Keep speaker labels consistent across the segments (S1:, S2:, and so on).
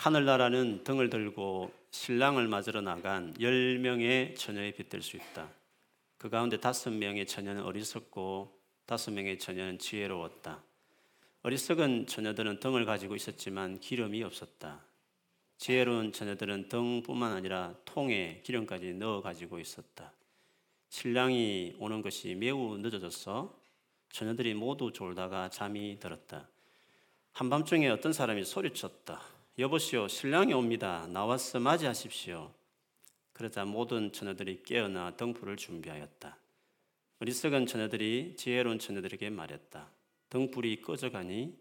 S1: 하늘나라는 등을 들고 신랑을 맞으러 나간 열 명의 처녀에 빗댈 수 있다. 그 가운데 다섯 명의 처녀는 어리석고 다섯 명의 처녀는 지혜로웠다. 어리석은 처녀들은 등을 가지고 있었지만 기름이 없었다. 지혜로운 처녀들은 등뿐만 아니라 통에 기름까지 넣어 가지고 있었다. 신랑이 오는 것이 매우 늦어져서 처녀들이 모두 졸다가 잠이 들었다. 한밤중에 어떤 사람이 소리쳤다. 여보시오, 신랑이 옵니다. 나와서 맞이하십시오. 그러자 모든 처녀들이 깨어나 등불을 준비하였다. 어리석은 처녀들이 지혜로운 처녀들에게 말했다. 등불이 꺼져가니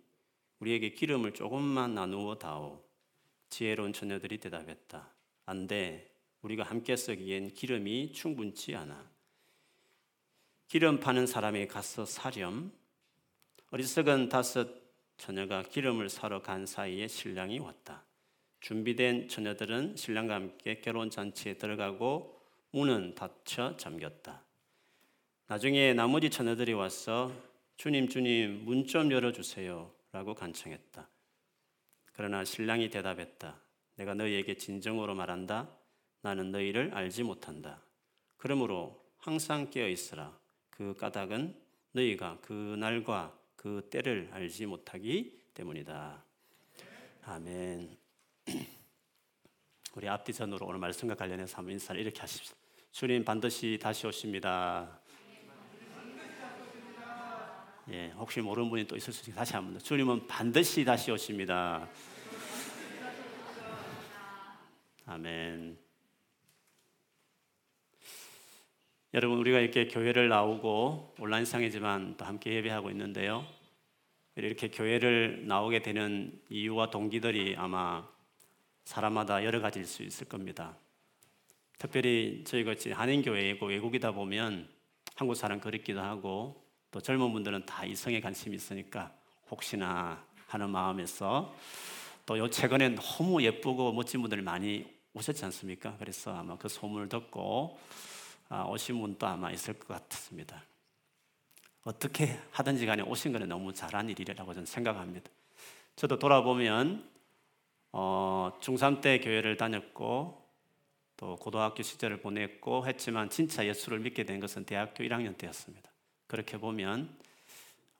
S1: 우리에게 기름을 조금만 나누어 다오. 지혜로운 처녀들이 대답했다. 안 돼. 우리가 함께 쓰기엔 기름이 충분치 않아. 기름 파는 사람에게 가서 사렴. 어리석은 다섯 처녀가 기름을 사러 간 사이에 신랑이 왔다. 준비된 처녀들은 신랑과 함께 결혼 잔치에 들어가고 문은 닫혀 잠겼다. 나중에 나머지 처녀들이 와서 주님 주님 문 좀 열어 주세요 라고 간청했다. 그러나 신랑이 대답했다. 내가 너희에게 진정으로 말한다. 나는 너희를 알지 못한다. 그러므로 항상 깨어 있으라. 그 까닭은 너희가 그 날과 그 때를 알지 못하기 때문이다. 아멘. 우리 앞뒤 전으로 오늘 말씀과 관련해서 한번 인사를 이렇게 하십시오. 주님 반드시 다시 오십니다. 예, 혹시 모르는 분이 또 있을 수 있으니까 다시 한번 더. 주님은 반드시 다시 오십니다. 아멘. 여러분 우리가 이렇게 교회를 나오고 온라인상이지만 또 함께 예배하고 있는데요. 이렇게 교회를 나오게 되는 이유와 동기들이 아마 사람마다 여러 가지일 수 있을 겁니다. 특별히 저희가 한인 교회이고 외국이다 보면 한국 사람 그립기도 하고 또 젊은 분들은 다 이성에 관심이 있으니까 혹시나 하는 마음에서 또 최근에 너무 예쁘고 멋진 분들이 많이 오셨지 않습니까? 그래서 아마 그 소문을 듣고 아, 오신 분도 아마 있을 것 같습니다. 어떻게 하든지 간에 오신 거는 너무 잘한 일이라고 저는 생각합니다. 저도 돌아보면 어, 중3 때 교회를 다녔고 또 고등학교 시절을 보냈고 했지만 진짜 예수를 믿게 된 것은 대학교 1학년 때였습니다. 그렇게 보면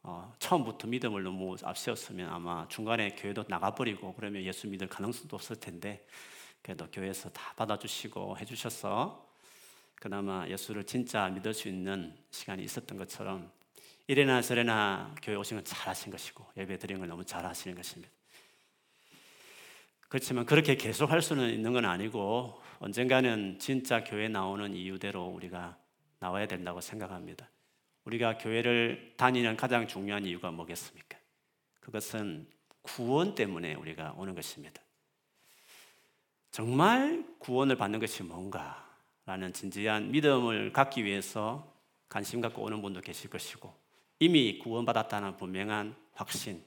S1: 어, 처음부터 믿음을 너무 앞세웠으면 아마 중간에 교회도 나가버리고 그러면 예수 믿을 가능성도 없을 텐데 그래도 교회에서 다 받아주시고 해주셔서 그나마 예수를 진짜 믿을 수 있는 시간이 있었던 것처럼 이래나 저래나 교회 오신 건 잘하신 것이고 예배 드리는 걸 너무 잘하시는 것입니다. 그렇지만 그렇게 계속 할 수는 있는 건 아니고 언젠가는 진짜 교회 나오는 이유대로 우리가 나와야 된다고 생각합니다. 우리가 교회를 다니는 가장 중요한 이유가 뭐겠습니까? 그것은 구원 때문에 우리가 오는 것입니다. 정말 구원을 받는 것이 뭔가? 라는 진지한 믿음을 갖기 위해서 관심 갖고 오는 분도 계실 것이고 이미 구원받았다는 분명한 확신.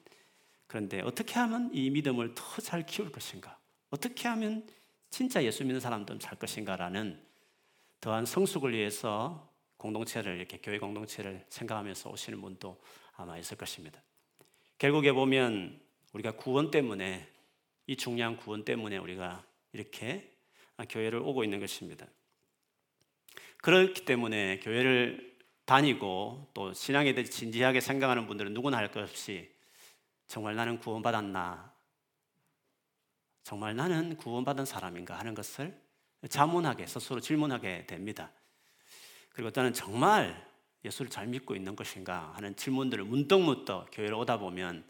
S1: 그런데 어떻게 하면 이 믿음을 더 잘 키울 것인가? 어떻게 하면 진짜 예수 믿는 사람들은 살 것인가라는 더한 성숙을 위해서 공동체를 이렇게 교회 공동체를 생각하면서 오시는 분도 아마 있을 것입니다. 결국에 보면 우리가 구원 때문에 이 중요한 구원 때문에 우리가 이렇게 교회를 오고 있는 것입니다. 그렇기 때문에 교회를 다니고 또 신앙에 대해 진지하게 생각하는 분들은 누구나 할 것 없이 정말 나는 구원받았나? 정말 나는 구원받은 사람인가 하는 것을 자문하게 스스로 질문하게 됩니다. 그리고 또는 정말 예수를 잘 믿고 있는 것인가 하는 질문들을 문득문득 교회로 오다 보면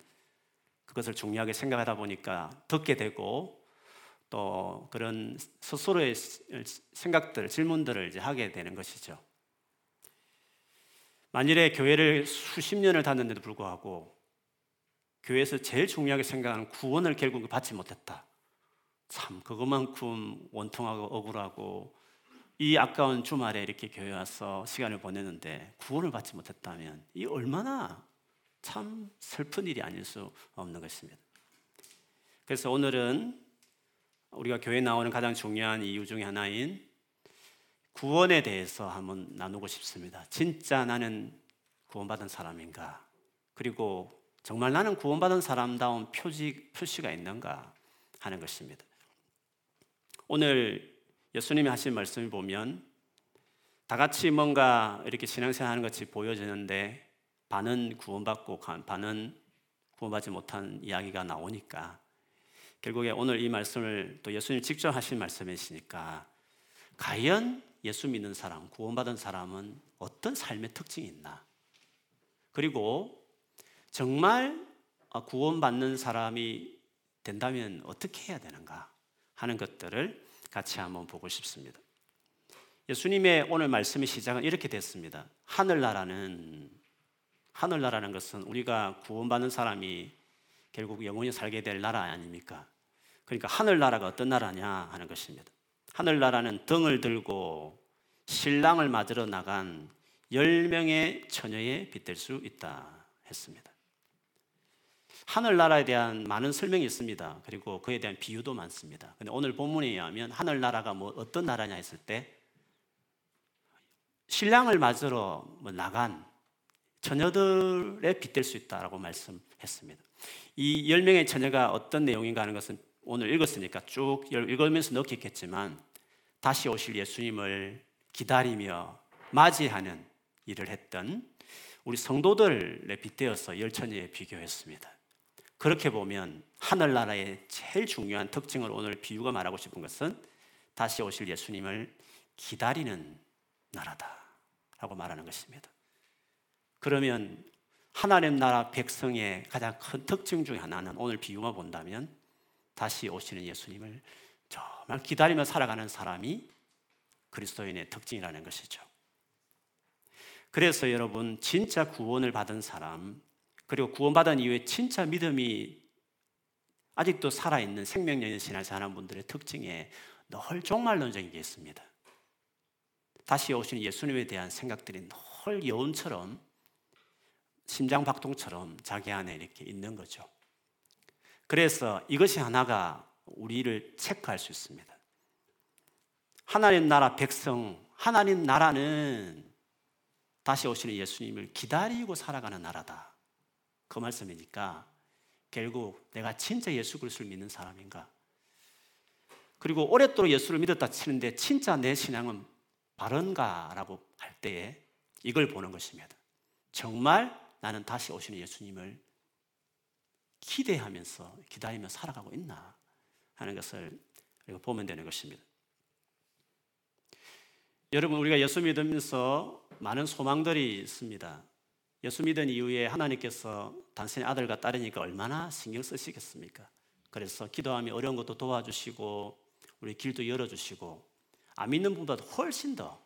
S1: 그것을 중요하게 생각하다 보니까 듣게 되고 또 그런 스스로의 생각들, 질문들을 이제 하게 되는 것이죠. 만일에 교회를 수십 년을 다녔는데도 불구하고 교회에서 제일 중요하게 생각하는 구원을 결국 받지 못했다. 참 그것만큼 원통하고 억울하고 이 아까운 주말에 이렇게 교회 와서 시간을 보내는데 구원을 받지 못했다면 이 얼마나 참 슬픈 일이 아닐 수 없는 것입니다. 그래서 오늘은 우리가 교회 나오는 가장 중요한 이유 중에 하나인 구원에 대해서 한번 나누고 싶습니다. 진짜 나는 구원받은 사람인가? 그리고 정말 나는 구원받은 사람다운 표지, 표시가 있는가? 하는 것입니다. 오늘 예수님이 하신 말씀을 보면 다 같이 뭔가 이렇게 신앙생활 하는 것이 보여지는데 반은 구원받고 반은 구원받지 못한 이야기가 나오니까 결국에 오늘 이 말씀을 또 예수님 직접 하신 말씀이시니까 과연 예수 믿는 사람, 구원받은 사람은 어떤 삶의 특징이 있나? 그리고 정말 구원받는 사람이 된다면 어떻게 해야 되는가 하는 것들을 같이 한번 보고 싶습니다. 예수님의 오늘 말씀의 시작은 이렇게 됐습니다. 하늘나라는 하늘나라는 것은 우리가 구원받는 사람이 결국 영원히 살게 될 나라 아닙니까? 그러니까 하늘나라가 어떤 나라냐 하는 것입니다. 하늘나라는 등을 들고 신랑을 맞으러 나간 열 명의 처녀에 빗댈 수 있다 했습니다. 하늘나라에 대한 많은 설명이 있습니다. 그리고 그에 대한 비유도 많습니다. 근데 오늘 본문에 의하면 하늘나라가 뭐 어떤 나라냐 했을 때 신랑을 맞으러 뭐 나간 처녀들에 빗댈 수 있다라고 말씀했습니다. 이열 명의 처녀가 어떤 내용인가 하는 것은 오늘 읽었으니까 쭉 읽으면서 넣겠지만 다시 오실 예수님을 기다리며 맞이하는 일을 했던 우리 성도들에 빗대어서 열 처녀에 비교했습니다. 그렇게 보면 하늘나라의 제일 중요한 특징을 오늘 비유가 말하고 싶은 것은 다시 오실 예수님을 기다리는 나라다 라고 말하는 것입니다. 그러면 하나님 나라 백성의 가장 큰 특징 중 하나는 오늘 비유만 본다면 다시 오시는 예수님을 정말 기다리며 살아가는 사람이 그리스도인의 특징이라는 것이죠. 그래서 여러분 진짜 구원을 받은 사람 그리고 구원받은 이후에 진짜 믿음이 아직도 살아있는 생명력의 신앙 사는 분들의 특징에 늘 종말론적인 게 있습니다. 다시 오시는 예수님에 대한 생각들이 늘 여운처럼 심장박동처럼 자기 안에 이렇게 있는 거죠. 그래서 이것이 하나가 우리를 체크할 수 있습니다. 하나님 나라 백성, 하나님 나라는 다시 오시는 예수님을 기다리고 살아가는 나라다. 그 말씀이니까 결국 내가 진짜 예수 그리스도를 믿는 사람인가? 그리고 오랫도록 예수를 믿었다 치는데 진짜 내 신앙은 바른가라고 할 때에 이걸 보는 것입니다. 정말 나는 다시 오시는 예수님을 기대하면서 기다리며 살아가고 있나 하는 것을 보면 되는 것입니다. 여러분 우리가 예수 믿으면서 많은 소망들이 있습니다. 예수 믿은 이후에 하나님께서 당신의 아들과 딸이니까 얼마나 신경 쓰시겠습니까? 그래서 기도하며 어려운 것도 도와주시고 우리 길도 열어주시고 안 믿는 분보다 훨씬 더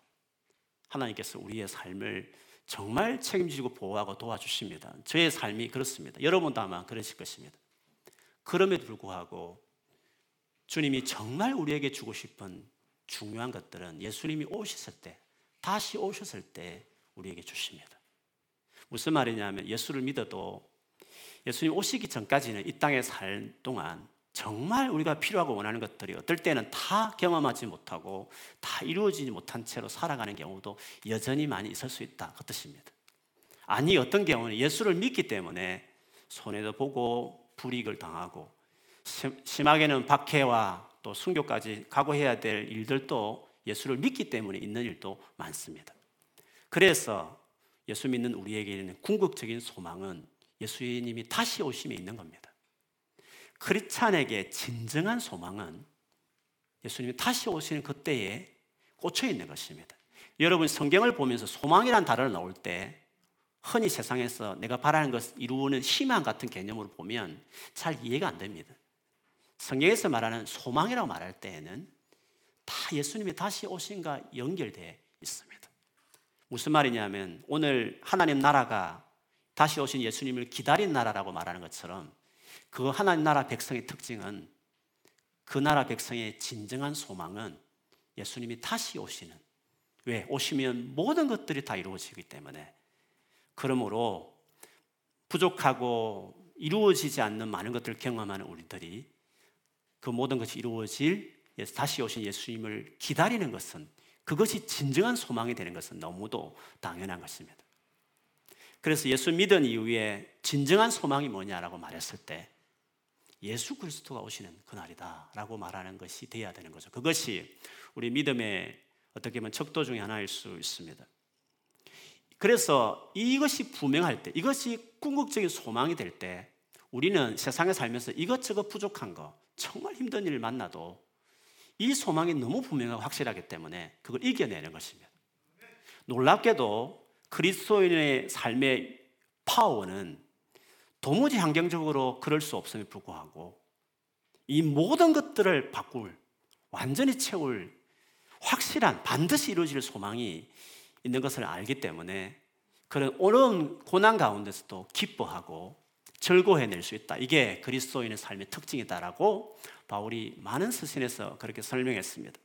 S1: 하나님께서 우리의 삶을 정말 책임지고 보호하고 도와주십니다. 저의 삶이 그렇습니다. 여러분도 아마 그러실 것입니다. 그럼에도 불구하고 주님이 정말 우리에게 주고 싶은 중요한 것들은 예수님이 오셨을 때, 다시 오셨을 때 우리에게 주십니다. 무슨 말이냐면 예수를 믿어도 예수님 오시기 전까지는 이 땅에 살 동안 정말 우리가 필요하고 원하는 것들이 어떨 때는 다 경험하지 못하고 다 이루어지지 못한 채로 살아가는 경우도 여전히 많이 있을 수 있다. 그 뜻입니다. 아니, 어떤 경우는 예수를 믿기 때문에 손해도 보고 불이익을 당하고 심하게는 박해와 또 순교까지 각오해야 될 일들도 예수를 믿기 때문에 있는 일도 많습니다. 그래서 예수 믿는 우리에게는 궁극적인 소망은 예수님이 다시 오심에 있는 겁니다. 크리스찬에게 진정한 소망은 예수님이 다시 오시는 그때에 꽂혀 있는 것입니다. 여러분 성경을 보면서 소망이란 단어를 나올 때 흔히 세상에서 내가 바라는 것을 이루는 희망 같은 개념으로 보면 잘 이해가 안 됩니다. 성경에서 말하는 소망이라고 말할 때에는 다 예수님이 다시 오신과 연결되어 있습니다. 무슨 말이냐면 오늘 하나님 나라가 다시 오신 예수님을 기다린 나라라고 말하는 것처럼 그 하나님 나라 백성의 특징은 그 나라 백성의 진정한 소망은 예수님이 다시 오시는 왜 오시면 모든 것들이 다 이루어지기 때문에 그러므로 부족하고 이루어지지 않는 많은 것들을 경험하는 우리들이 그 모든 것이 이루어질 다시 오신 예수님을 기다리는 것은 그것이 진정한 소망이 되는 것은 너무도 당연한 것입니다. 그래서 예수 믿은 이후에 진정한 소망이 뭐냐라고 말했을 때 예수 그리스도가 오시는 그날이다라고 말하는 것이 되어야 되는 거죠. 그것이 우리 믿음의 어떻게 보면 척도 중에 하나일 수 있습니다. 그래서 이것이 분명할 때, 이것이 궁극적인 소망이 될 때, 우리는 세상에 살면서 이것저것 부족한 거, 정말 힘든 일을 만나도 이 소망이 너무 분명하고 확실하기 때문에 그걸 이겨내는 것입니다. 놀랍게도 그리스도인의 삶의 파워는 도무지 환경적으로 그럴 수 없음에 불구하고 이 모든 것들을 바꿀, 완전히 채울 확실한 반드시 이루어질 소망이 있는 것을 알기 때문에 그런 어려운 고난 가운데서도 기뻐하고 즐거워해낼 수 있다. 이게 그리스도인의 삶의 특징이다라고 바울이 많은 서신에서 그렇게 설명했습니다.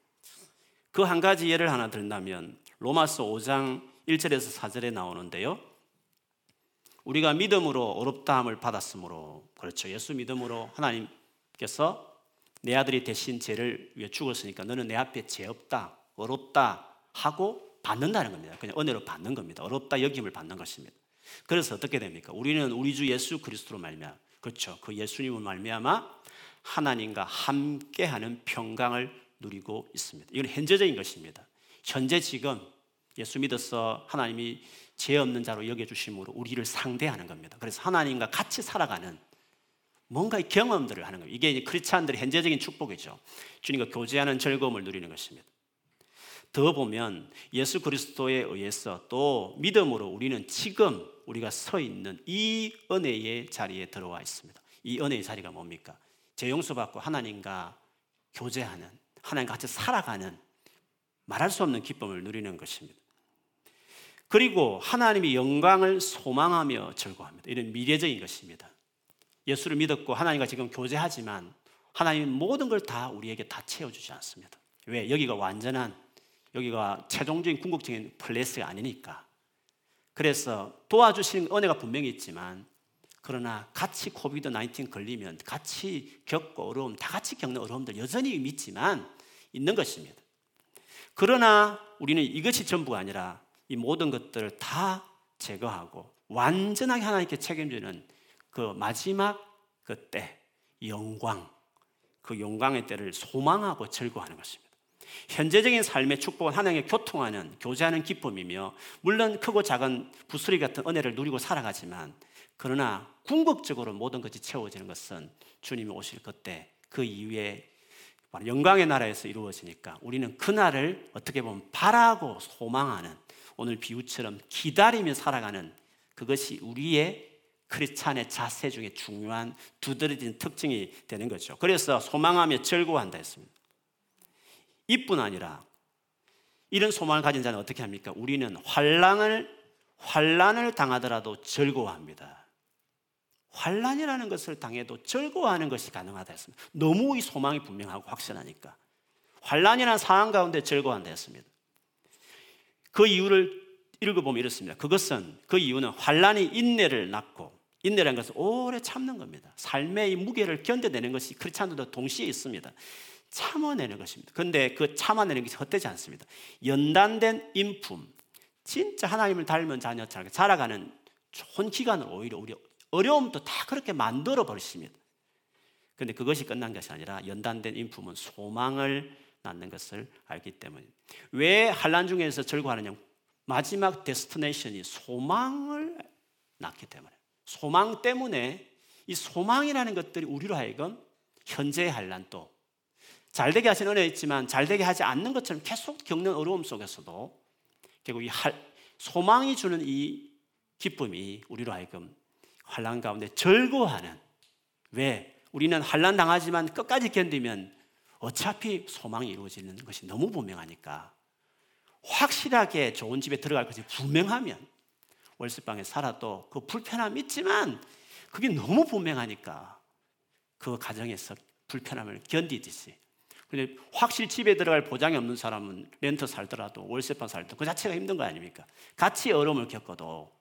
S1: 그 한 가지 예를 하나 든다면 로마서 5장 1절에서 4절에 나오는데요. 우리가 믿음으로 어렵다함을 받았으므로 그렇죠. 예수 믿음으로 하나님께서 내 아들이 대신 죄를 위해 죽었으니까 너는 내 앞에 죄 없다, 어렵다 하고 받는다는 겁니다. 그냥 은혜로 받는 겁니다. 어렵다 여김을 받는 것입니다. 그래서 어떻게 됩니까? 우리는 우리 주 예수 그리스도로 말미암아 그렇죠. 그 예수님을 말미암아 하나님과 함께하는 평강을 누리고 있습니다. 이건 현재적인 것입니다. 현재 지금 예수 믿어서 하나님이 죄 없는 자로 여겨 주심으로 우리를 상대하는 겁니다. 그래서 하나님과 같이 살아가는 뭔가 경험들을 하는 거예요. 이게 크리스찬들의 현재적인 축복이죠. 주님과 교제하는 즐거움을 누리는 것입니다. 더 보면 예수 그리스도에 의해서 또 믿음으로 우리는 지금 우리가 서 있는 이 은혜의 자리에 들어와 있습니다. 이 은혜의 자리가 뭡니까? 제 용서받고 하나님과 교제하는 하나님과 같이 살아가는 말할 수 없는 기쁨을 누리는 것입니다. 그리고 하나님의 영광을 소망하며 즐거워합니다. 이런 미래적인 것입니다. 예수를 믿었고 하나님과 지금 교제하지만 하나님 모든 걸 다 우리에게 다 채워주지 않습니다. 왜? 여기가 완전한 여기가 최종적인 궁극적인 플레이스가 아니니까. 그래서 도와주시는 은혜가 분명히 있지만 그러나 같이 코비드 19 걸리면 같이 겪고 어려움, 다 같이 겪는 어려움들 여전히 믿지만 있는 것입니다. 그러나 우리는 이것이 전부가 아니라 이 모든 것들을 다 제거하고 완전하게 하나님께 책임지는 그 마지막 그 때, 영광, 그 영광의 때를 소망하고 즐거워하는 것입니다. 현재적인 삶의 축복은 하나님의 교통하는, 교제하는 기쁨이며, 물론 크고 작은 부스리 같은 은혜를 누리고 살아가지만, 그러나 궁극적으로 모든 것이 채워지는 것은 주님이 오실 그때 그 이후에 영광의 나라에서 이루어지니까 우리는 그날을 어떻게 보면 바라고 소망하는 오늘 비유처럼 기다리며 살아가는 그것이 우리의 크리스찬의 자세 중에 중요한 두드러진 특징이 되는 거죠. 그래서 소망하며 즐거워한다 했습니다. 이뿐 아니라 이런 소망을 가진 자는 어떻게 합니까? 우리는 환란을 환란을 당하더라도 즐거워합니다. 환란이라는 것을 당해도 즐거워하는 것이 가능하다 했습니다. 너무 이 소망이 분명하고 확실하니까 환란이라는 상황 가운데 즐거워한다 했습니다. 그 이유를 읽어보면 이렇습니다. 그것은 그 이유는 환란이 인내를 낳고 인내라는 것은 오래 참는 겁니다. 삶의 이 무게를 견뎌내는 것이 크리스찬들도 동시에 있습니다. 참아내는 것입니다. 그런데 그 참아내는 것이 헛되지 않습니다. 연단된 인품, 진짜 하나님을 닮은 자녀처럼 자라가는 좋은 기간을 오히려 우리 어려움도 다 그렇게 만들어 버리십니다. 그런데 그것이 끝난 것이 아니라 연단된 인품은 소망을 낳는 것을 알기 때문에. 왜 한란 중에서 즐거워하느냐? 마지막 데스티네이션이 소망을 낳기 때문에. 소망 때문에 이 소망이라는 것들이 우리로 하여금 현재의 한란도 잘되게 하신 은혜 있지만 잘되게 하지 않는 것처럼 계속 겪는 어려움 속에서도 결국 이 소망이 주는 이 기쁨이 우리로 하여금 환란 가운데 즐거워하는 왜? 우리는 환란 당하지만 끝까지 견디면 어차피 소망이 이루어지는 것이 너무 분명하니까 확실하게 좋은 집에 들어갈 것이 분명하면 월세방에 살아도 그 불편함 있지만 그게 너무 분명하니까 그 가정에서 불편함을 견디듯이. 근데 확실히 집에 들어갈 보장이 없는 사람은 렌터 살더라도 월세방 살더라도 그 자체가 힘든 거 아닙니까? 같이 어려움을 겪어도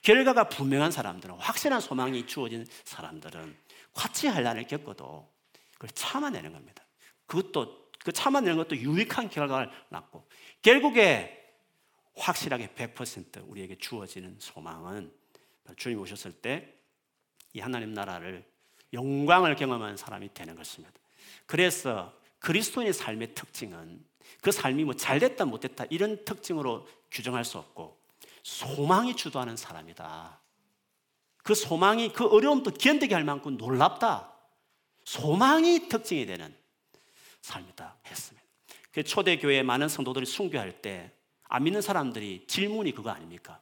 S1: 결과가 분명한 사람들은 확실한 소망이 주어진 사람들은 같이 한란을 겪어도 그걸 참아내는 겁니다. 그것도 그 참아내는 것도 유익한 결과를 낳고 결국에 확실하게 100% 우리에게 주어지는 소망은 주님 오셨을 때 이 하나님 나라를 영광을 경험한 사람이 되는 것입니다. 그래서 그리스도인의 삶의 특징은 그 삶이 뭐 잘됐다 못됐다 이런 특징으로 규정할 수 없고 소망이 주도하는 사람이다. 그 소망이 그 어려움도 견디게 할 만큼 놀랍다. 소망이 특징이 되는 삶이다 했습니다. 그 초대교회 많은 성도들이 순교할 때 안 믿는 사람들이 질문이 그거 아닙니까?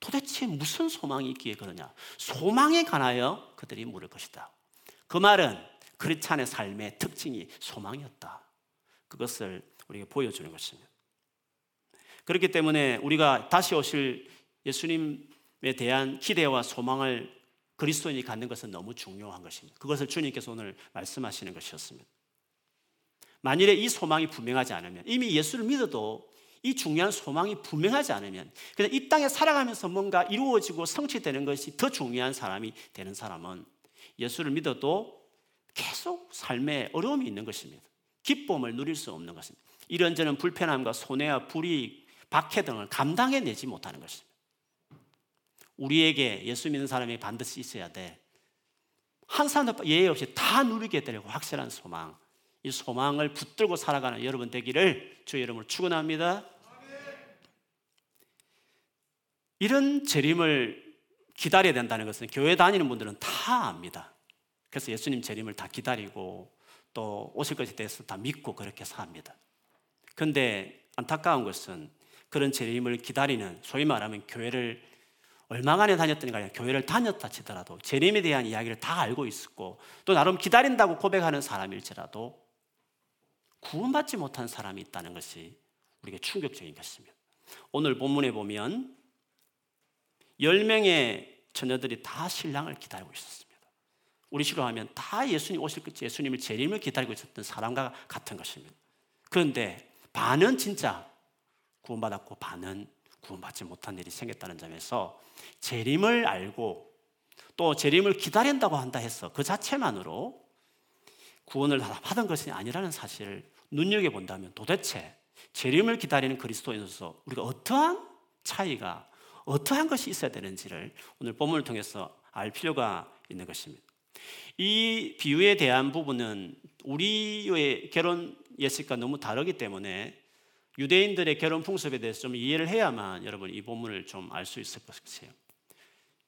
S1: 도대체 무슨 소망이 있기에 그러냐? 소망에 관하여 그들이 물을 것이다. 그 말은 크리스찬의 삶의 특징이 소망이었다. 그것을 우리에게 보여주는 것입니다. 그렇기 때문에 우리가 다시 오실 예수님에 대한 기대와 소망을 그리스도인이 갖는 것은 너무 중요한 것입니다. 그것을 주님께서 오늘 말씀하시는 것이었습니다. 만일에 이 소망이 분명하지 않으면 이미 예수를 믿어도 이 중요한 소망이 분명하지 않으면 그냥 이 땅에 살아가면서 뭔가 이루어지고 성취되는 것이 더 중요한 사람이 되는 사람은 예수를 믿어도 계속 삶에 어려움이 있는 것입니다. 기쁨을 누릴 수 없는 것입니다. 이런저런 불편함과 손해와 불이익, 박해 등을 감당해내지 못하는 것입니다. 우리에게 예수 믿는 사람이 반드시 있어야 돼. 한 사람도 예외 없이 다 누리게 되려고 확실한 소망. 이 소망을 붙들고 살아가는 여러분 되기를 주의 이름으로 축원합니다. 이런 재림을 기다려야 된다는 것은 교회 다니는 분들은 다 압니다. 그래서 예수님 재림을 다 기다리고 또 오실 것에 대해서 다 믿고 그렇게 삽니다. 그런데 안타까운 것은 그런 재림을 기다리는 소위 말하면 교회를 얼마간에 다녔더니 아니라 교회를 다녔다 치더라도 재림에 대한 이야기를 다 알고 있었고 또 나름 기다린다고 고백하는 사람일지라도 구원받지 못한 사람이 있다는 것이 우리에게 충격적인 것입니다. 오늘 본문에 보면 10명의 처녀들이 다 신랑을 기다리고 있었습니다. 우리 시로 하면 다 예수님 오실 것, 예수님을 재림을 기다리고 있었던 사람과 같은 것입니다. 그런데 반은 진짜 구원받았고 반은 구원받지 못한 일이 생겼다는 점에서 재림을 알고 또 재림을 기다린다고 한다 해서 그 자체만으로 구원을 받은 것이 아니라는 사실을 눈여겨본다면 도대체 재림을 기다리는 그리스도인으로서 우리가 어떠한 차이가 어떠한 것이 있어야 되는지를 오늘 본문을 통해서 알 필요가 있는 것입니다. 이 비유에 대한 부분은 우리의 결혼 예식과 너무 다르기 때문에 유대인들의 결혼 풍습에 대해서 좀 이해를 해야만 여러분 이 본문을 좀 알 수 있을 것 같아요.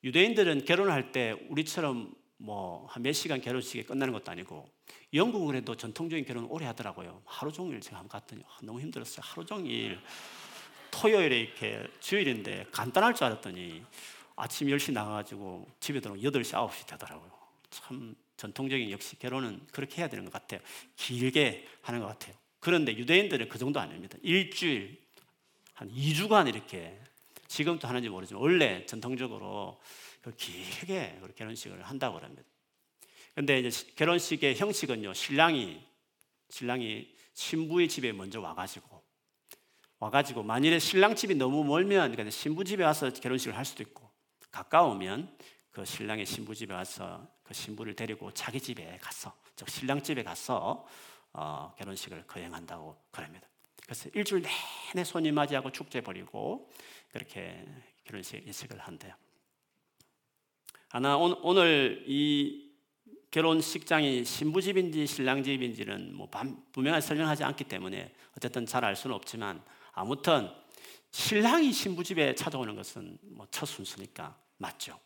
S1: 유대인들은 결혼할 때 우리처럼 뭐 한 몇 시간 결혼식이 끝나는 것도 아니고 영국은 해도 전통적인 결혼 오래 하더라고요. 하루 종일 제가 한번 갔더니 아, 너무 힘들었어요. 하루 종일 토요일에 이렇게 주일인데 간단할 줄 알았더니 아침 10시 나가가지고 집에 들어오면 8시, 9시 되더라고요. 참 전통적인 역시 결혼은 그렇게 해야 되는 것 같아요. 길게 하는 것 같아요. 그런데 유대인들은 그 정도 아닙니다. 일주일, 한 2주간 이렇게 지금도 하는지 모르지만 원래 전통적으로 그 길게 결혼식을 한다고 합니다. 근데 이제 결혼식의 형식은요, 신랑이, 신랑이 신부의 집에 먼저 와가지고, 와가지고, 만일에 신랑 집이 너무 멀면, 그러니까 신부 집에 와서 결혼식을 할 수도 있고, 가까우면 그 신랑의 신부 집에 와서 그 신부를 데리고 자기 집에 가서, 즉 신랑 집에 가서 어, 결혼식을 거행한다고 그럽니다. 그래서 일주일 내내 손님 맞이하고 축제 벌이고 그렇게 결혼식 예식을 한대요. 하나 오늘 이 결혼식장이 신부집인지 신랑집인지는 뭐 분명하게 설명하지 않기 때문에 어쨌든 잘 알 수는 없지만 아무튼 신랑이 신부집에 찾아오는 것은 뭐 첫 순서니까 맞죠.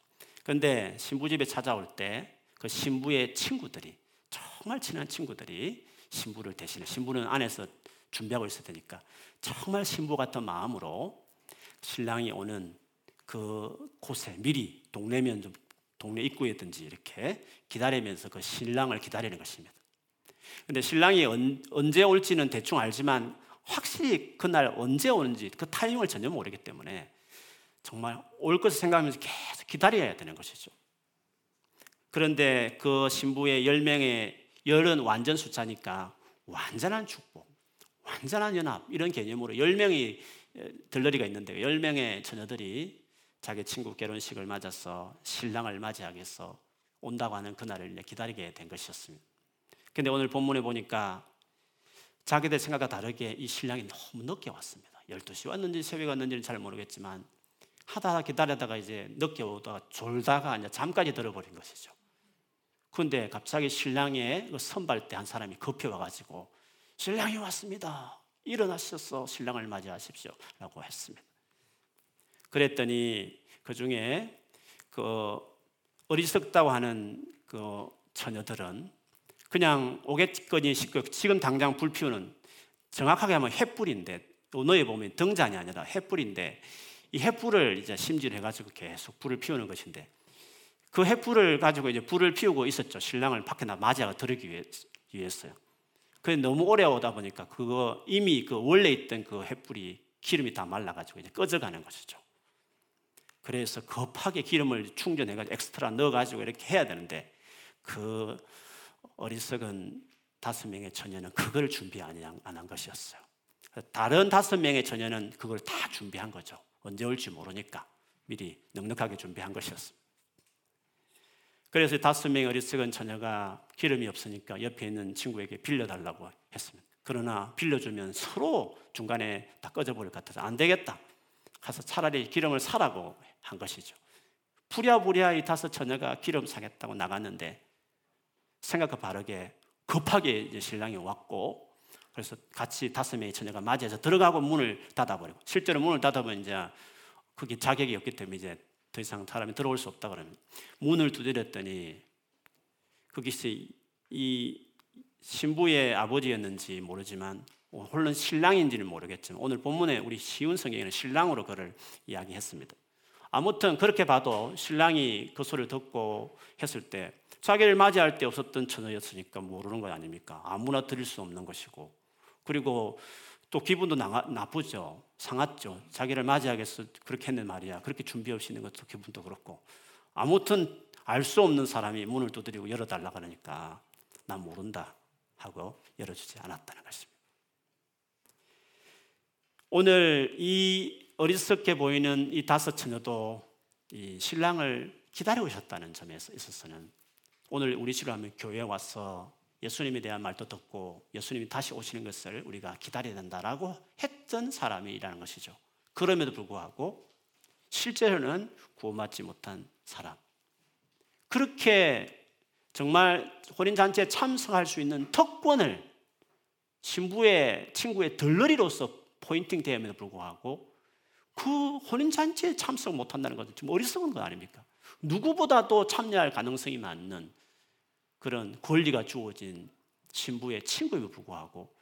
S1: 그런데 신부집에 찾아올 때 그 신부의 친구들이 정말 친한 친구들이 신부를 대신해 신부는 안에서 준비하고 있을 테니까 정말 신부 같은 마음으로 신랑이 오는 그 곳에 미리 동네면 좀 동네 입구에든지 이렇게 기다리면서 그 신랑을 기다리는 것입니다. 근데 신랑이 언제 올지는 대충 알지만 확실히 그날 언제 오는지 그 타이밍을 전혀 모르기 때문에 정말 올 것을 생각하면서 계속 기다려야 되는 것이죠. 그런데 그 신부의 10명의 열은 완전 숫자니까 완전한 축복, 완전한 연합 이런 개념으로 10명이 들러리가 있는데 10명의 처녀들이 자기 친구 결혼식을 맞아서 신랑을 위해서 온다고 하는 그날을 기다리게 된 것이었습니다. 근데 오늘 본문에 보니까 자기들 생각과 다르게 이 신랑이 너무 늦게 왔습니다. 12시 왔는지 새벽 왔는지는 잘 모르겠지만 하다 기다리다가 이제 늦게 오다가 졸다가 이제 잠까지 들어버린 것이죠. 근데 갑자기 신랑의 그 선발 때한 사람이 급해 와가지고 신랑이 왔습니다. 일어나셔서 신랑을 맞이하십시오. 라고 했습니다. 그랬더니 그 중에 그 어리석다고 하는 그 처녀들은 그냥 오겠거니 싶고 지금 당장 불 피우는 정확하게 하면 횃불인데 언어에 보면 등잔이 아니라 횃불인데 이 횃불을 이제 심질해가지고 계속 불을 피우는 것인데 그 횃불을 가지고 이제 불을 피우고 있었죠. 신랑을 밖에 나 맞이하고 들기 위해서요. 그게 너무 오래 오다 보니까 그거 이미 그 원래 있던 그 횃불이 기름이 다 말라가지고 이제 꺼져가는 것이죠. 그래서 급하게 기름을 충전해가지고 엑스트라 넣어가지고 이렇게 해야 되는데 그 어리석은 다섯 명의 처녀는 그걸 준비 안 한 것이었어요. 다른 다섯 명의 처녀는 그걸 다 준비한 거죠. 언제 올지 모르니까 미리 넉넉하게 준비한 것이었습니다. 그래서 다섯 명의 어리석은 처녀가 기름이 없으니까 옆에 있는 친구에게 빌려달라고 했습니다. 그러나 빌려주면 서로 중간에 다 꺼져버릴 것 같아서 안 되겠다. 가서 차라리 기름을 사라고 한 것이죠. 부랴부랴 이 다섯 처녀가 기름 사겠다고 나갔는데 생각과 바르게 급하게 이제 신랑이 왔고 그래서 같이 다섯 명의 처녀가 맞이해서 들어가고 문을 닫아버리고 실제로 문을 닫아보면 이제 그게 자격이 없기 때문에 이제 더 이상 사람이 들어올 수 없다 그러면 문을 두드렸더니 거기서 이 신부의 아버지였는지 모르지만 홀른 신랑인지는 모르겠지만 오늘 본문에 우리 쉬운 성경에는 신랑으로 그를 이야기했습니다. 아무튼 그렇게 봐도 신랑이 그 소리를 듣고 했을 때 자기를 맞이할 때 없었던 처녀였으니까 모르는 것 아닙니까? 아무나 드릴 수 없는 것이고 그리고 또 기분도 나, 쁘죠 상했죠. 자기를 맞이하겠어 그렇게 했는 말이야. 그렇게 준비 없이 있는 것도 기분도 그렇고 아무튼 알 수 없는 사람이 문을 두드리고 열어달라 그러니까 난 모른다 하고 열어주지 않았다는 것입니다. 오늘 이 어리석게 보이는 이 다섯 처녀도 이 신랑을 기다리고 있었다는 점에 있어서는 오늘 우리 집로 하면 교회에 와서 예수님에 대한 말도 듣고 예수님이 다시 오시는 것을 우리가 기다려야 된다라고 했던 사람이라는 것이죠. 그럼에도 불구하고 실제로는 구원받지 못한 사람. 그렇게 정말 혼인잔치에 참석할 수 있는 특권을 신부의 친구의 덜러리로서 포인팅 대함에도 불구하고 그 혼인잔치에 참석 못한다는 것은 좀 어리석은 것 아닙니까? 누구보다도 참여할 가능성이 많은 그런 권리가 주어진 신부의 친구에도 불구하고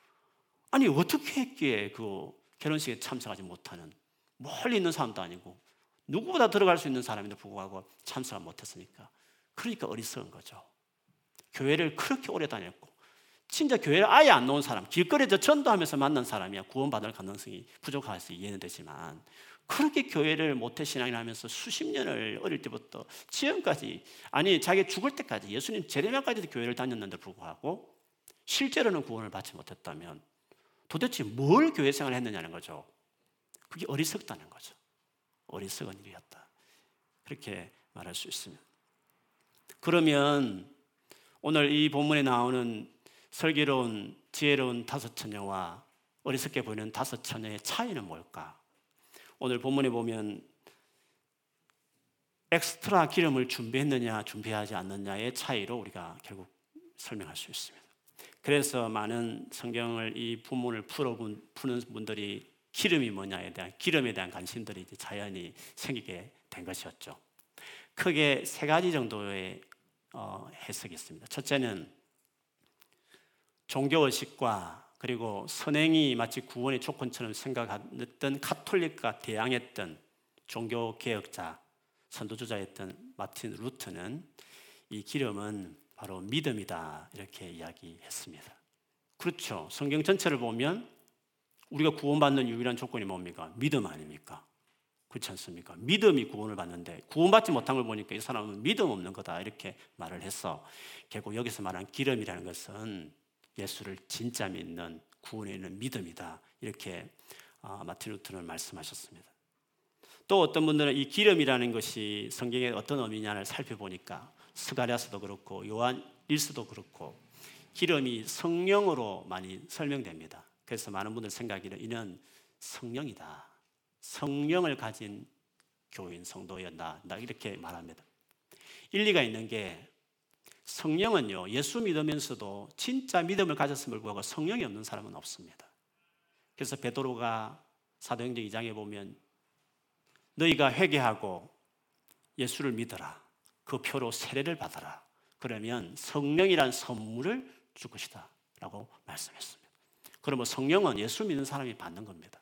S1: 아니 어떻게 했기에 그 결혼식에 참석하지 못하는 멀리 있는 사람도 아니고 누구보다 들어갈 수 있는 사람인데 불구하고 참석을 못했으니까 그러니까 어리석은 거죠. 교회를 그렇게 오래 다녔고 진짜 교회를 아예 안 나온 사람 길거리에서 전도하면서 만난 사람이야 구원받을 가능성이 부족해서 이해는 되지만 그렇게 교회를 모태 신앙을 하면서 수십 년을 어릴 때부터 지금까지 아니 자기 죽을 때까지 예수님 제레미야까지도 교회를 다녔는데 불구하고 실제로는 구원을 받지 못했다면 도대체 뭘 교회 생활을 했느냐는 거죠. 그게 어리석다는 거죠. 어리석은 일이었다. 그렇게 말할 수 있습니다. 그러면 오늘 이 본문에 나오는 설계로운 지혜로운 다섯 처녀와 어리석게 보이는 다섯 처녀의 차이는 뭘까? 오늘 본문에 보면 엑스트라 기름을 준비했느냐 준비하지 않느냐의 차이로 우리가 결국 설명할 수 있습니다. 그래서 많은 성경을 이 부문을 풀어본 푸는 분들이 기름이 뭐냐에 대한 기름에 대한 관심들이 자연히 생기게 된 것이었죠. 크게 세 가지 정도의 어, 해석이 있습니다. 첫째는 종교 의식과 그리고 선행이 마치 구원의 조건처럼 생각했던 카톨릭과 대항했던 종교 개혁자, 선도주자였던 마틴 루트는 이 기름은 바로 믿음이다 이렇게 이야기했습니다. 그렇죠. 성경 전체를 보면 우리가 구원받는 유일한 조건이 뭡니까? 믿음 아닙니까? 그렇지 않습니까? 믿음이 구원을 받는데 구원받지 못한 걸 보니까 이 사람은 믿음 없는 거다 이렇게 말을 했어. 결국 여기서 말한 기름이라는 것은 예수를 진짜 믿는 구원에 있는 믿음이다. 이렇게 아, 마틴 루터는 말씀하셨습니다. 또 어떤 분들은 이 기름이라는 것이 성경에 어떤 의미냐를 살펴보니까 스가랴서도 그렇고 요한 일서도 그렇고 기름이 성령으로 많이 설명됩니다. 그래서 많은 분들 생각이는 이는 성령이다. 성령을 가진 교인 성도였다. 이렇게 말합니다. 일리가 있는 게 성령은요, 예수 믿으면서도 진짜 믿음을 가졌음을 불구하고 성령이 없는 사람은 없습니다. 그래서 베드로가 사도행전 2장에 보면 너희가 회개하고 예수를 믿어라. 그 표로 세례를 받아라. 그러면 성령이란 선물을 줄 것이다. 라고 말씀했습니다. 그러면 성령은 예수 믿는 사람이 받는 겁니다.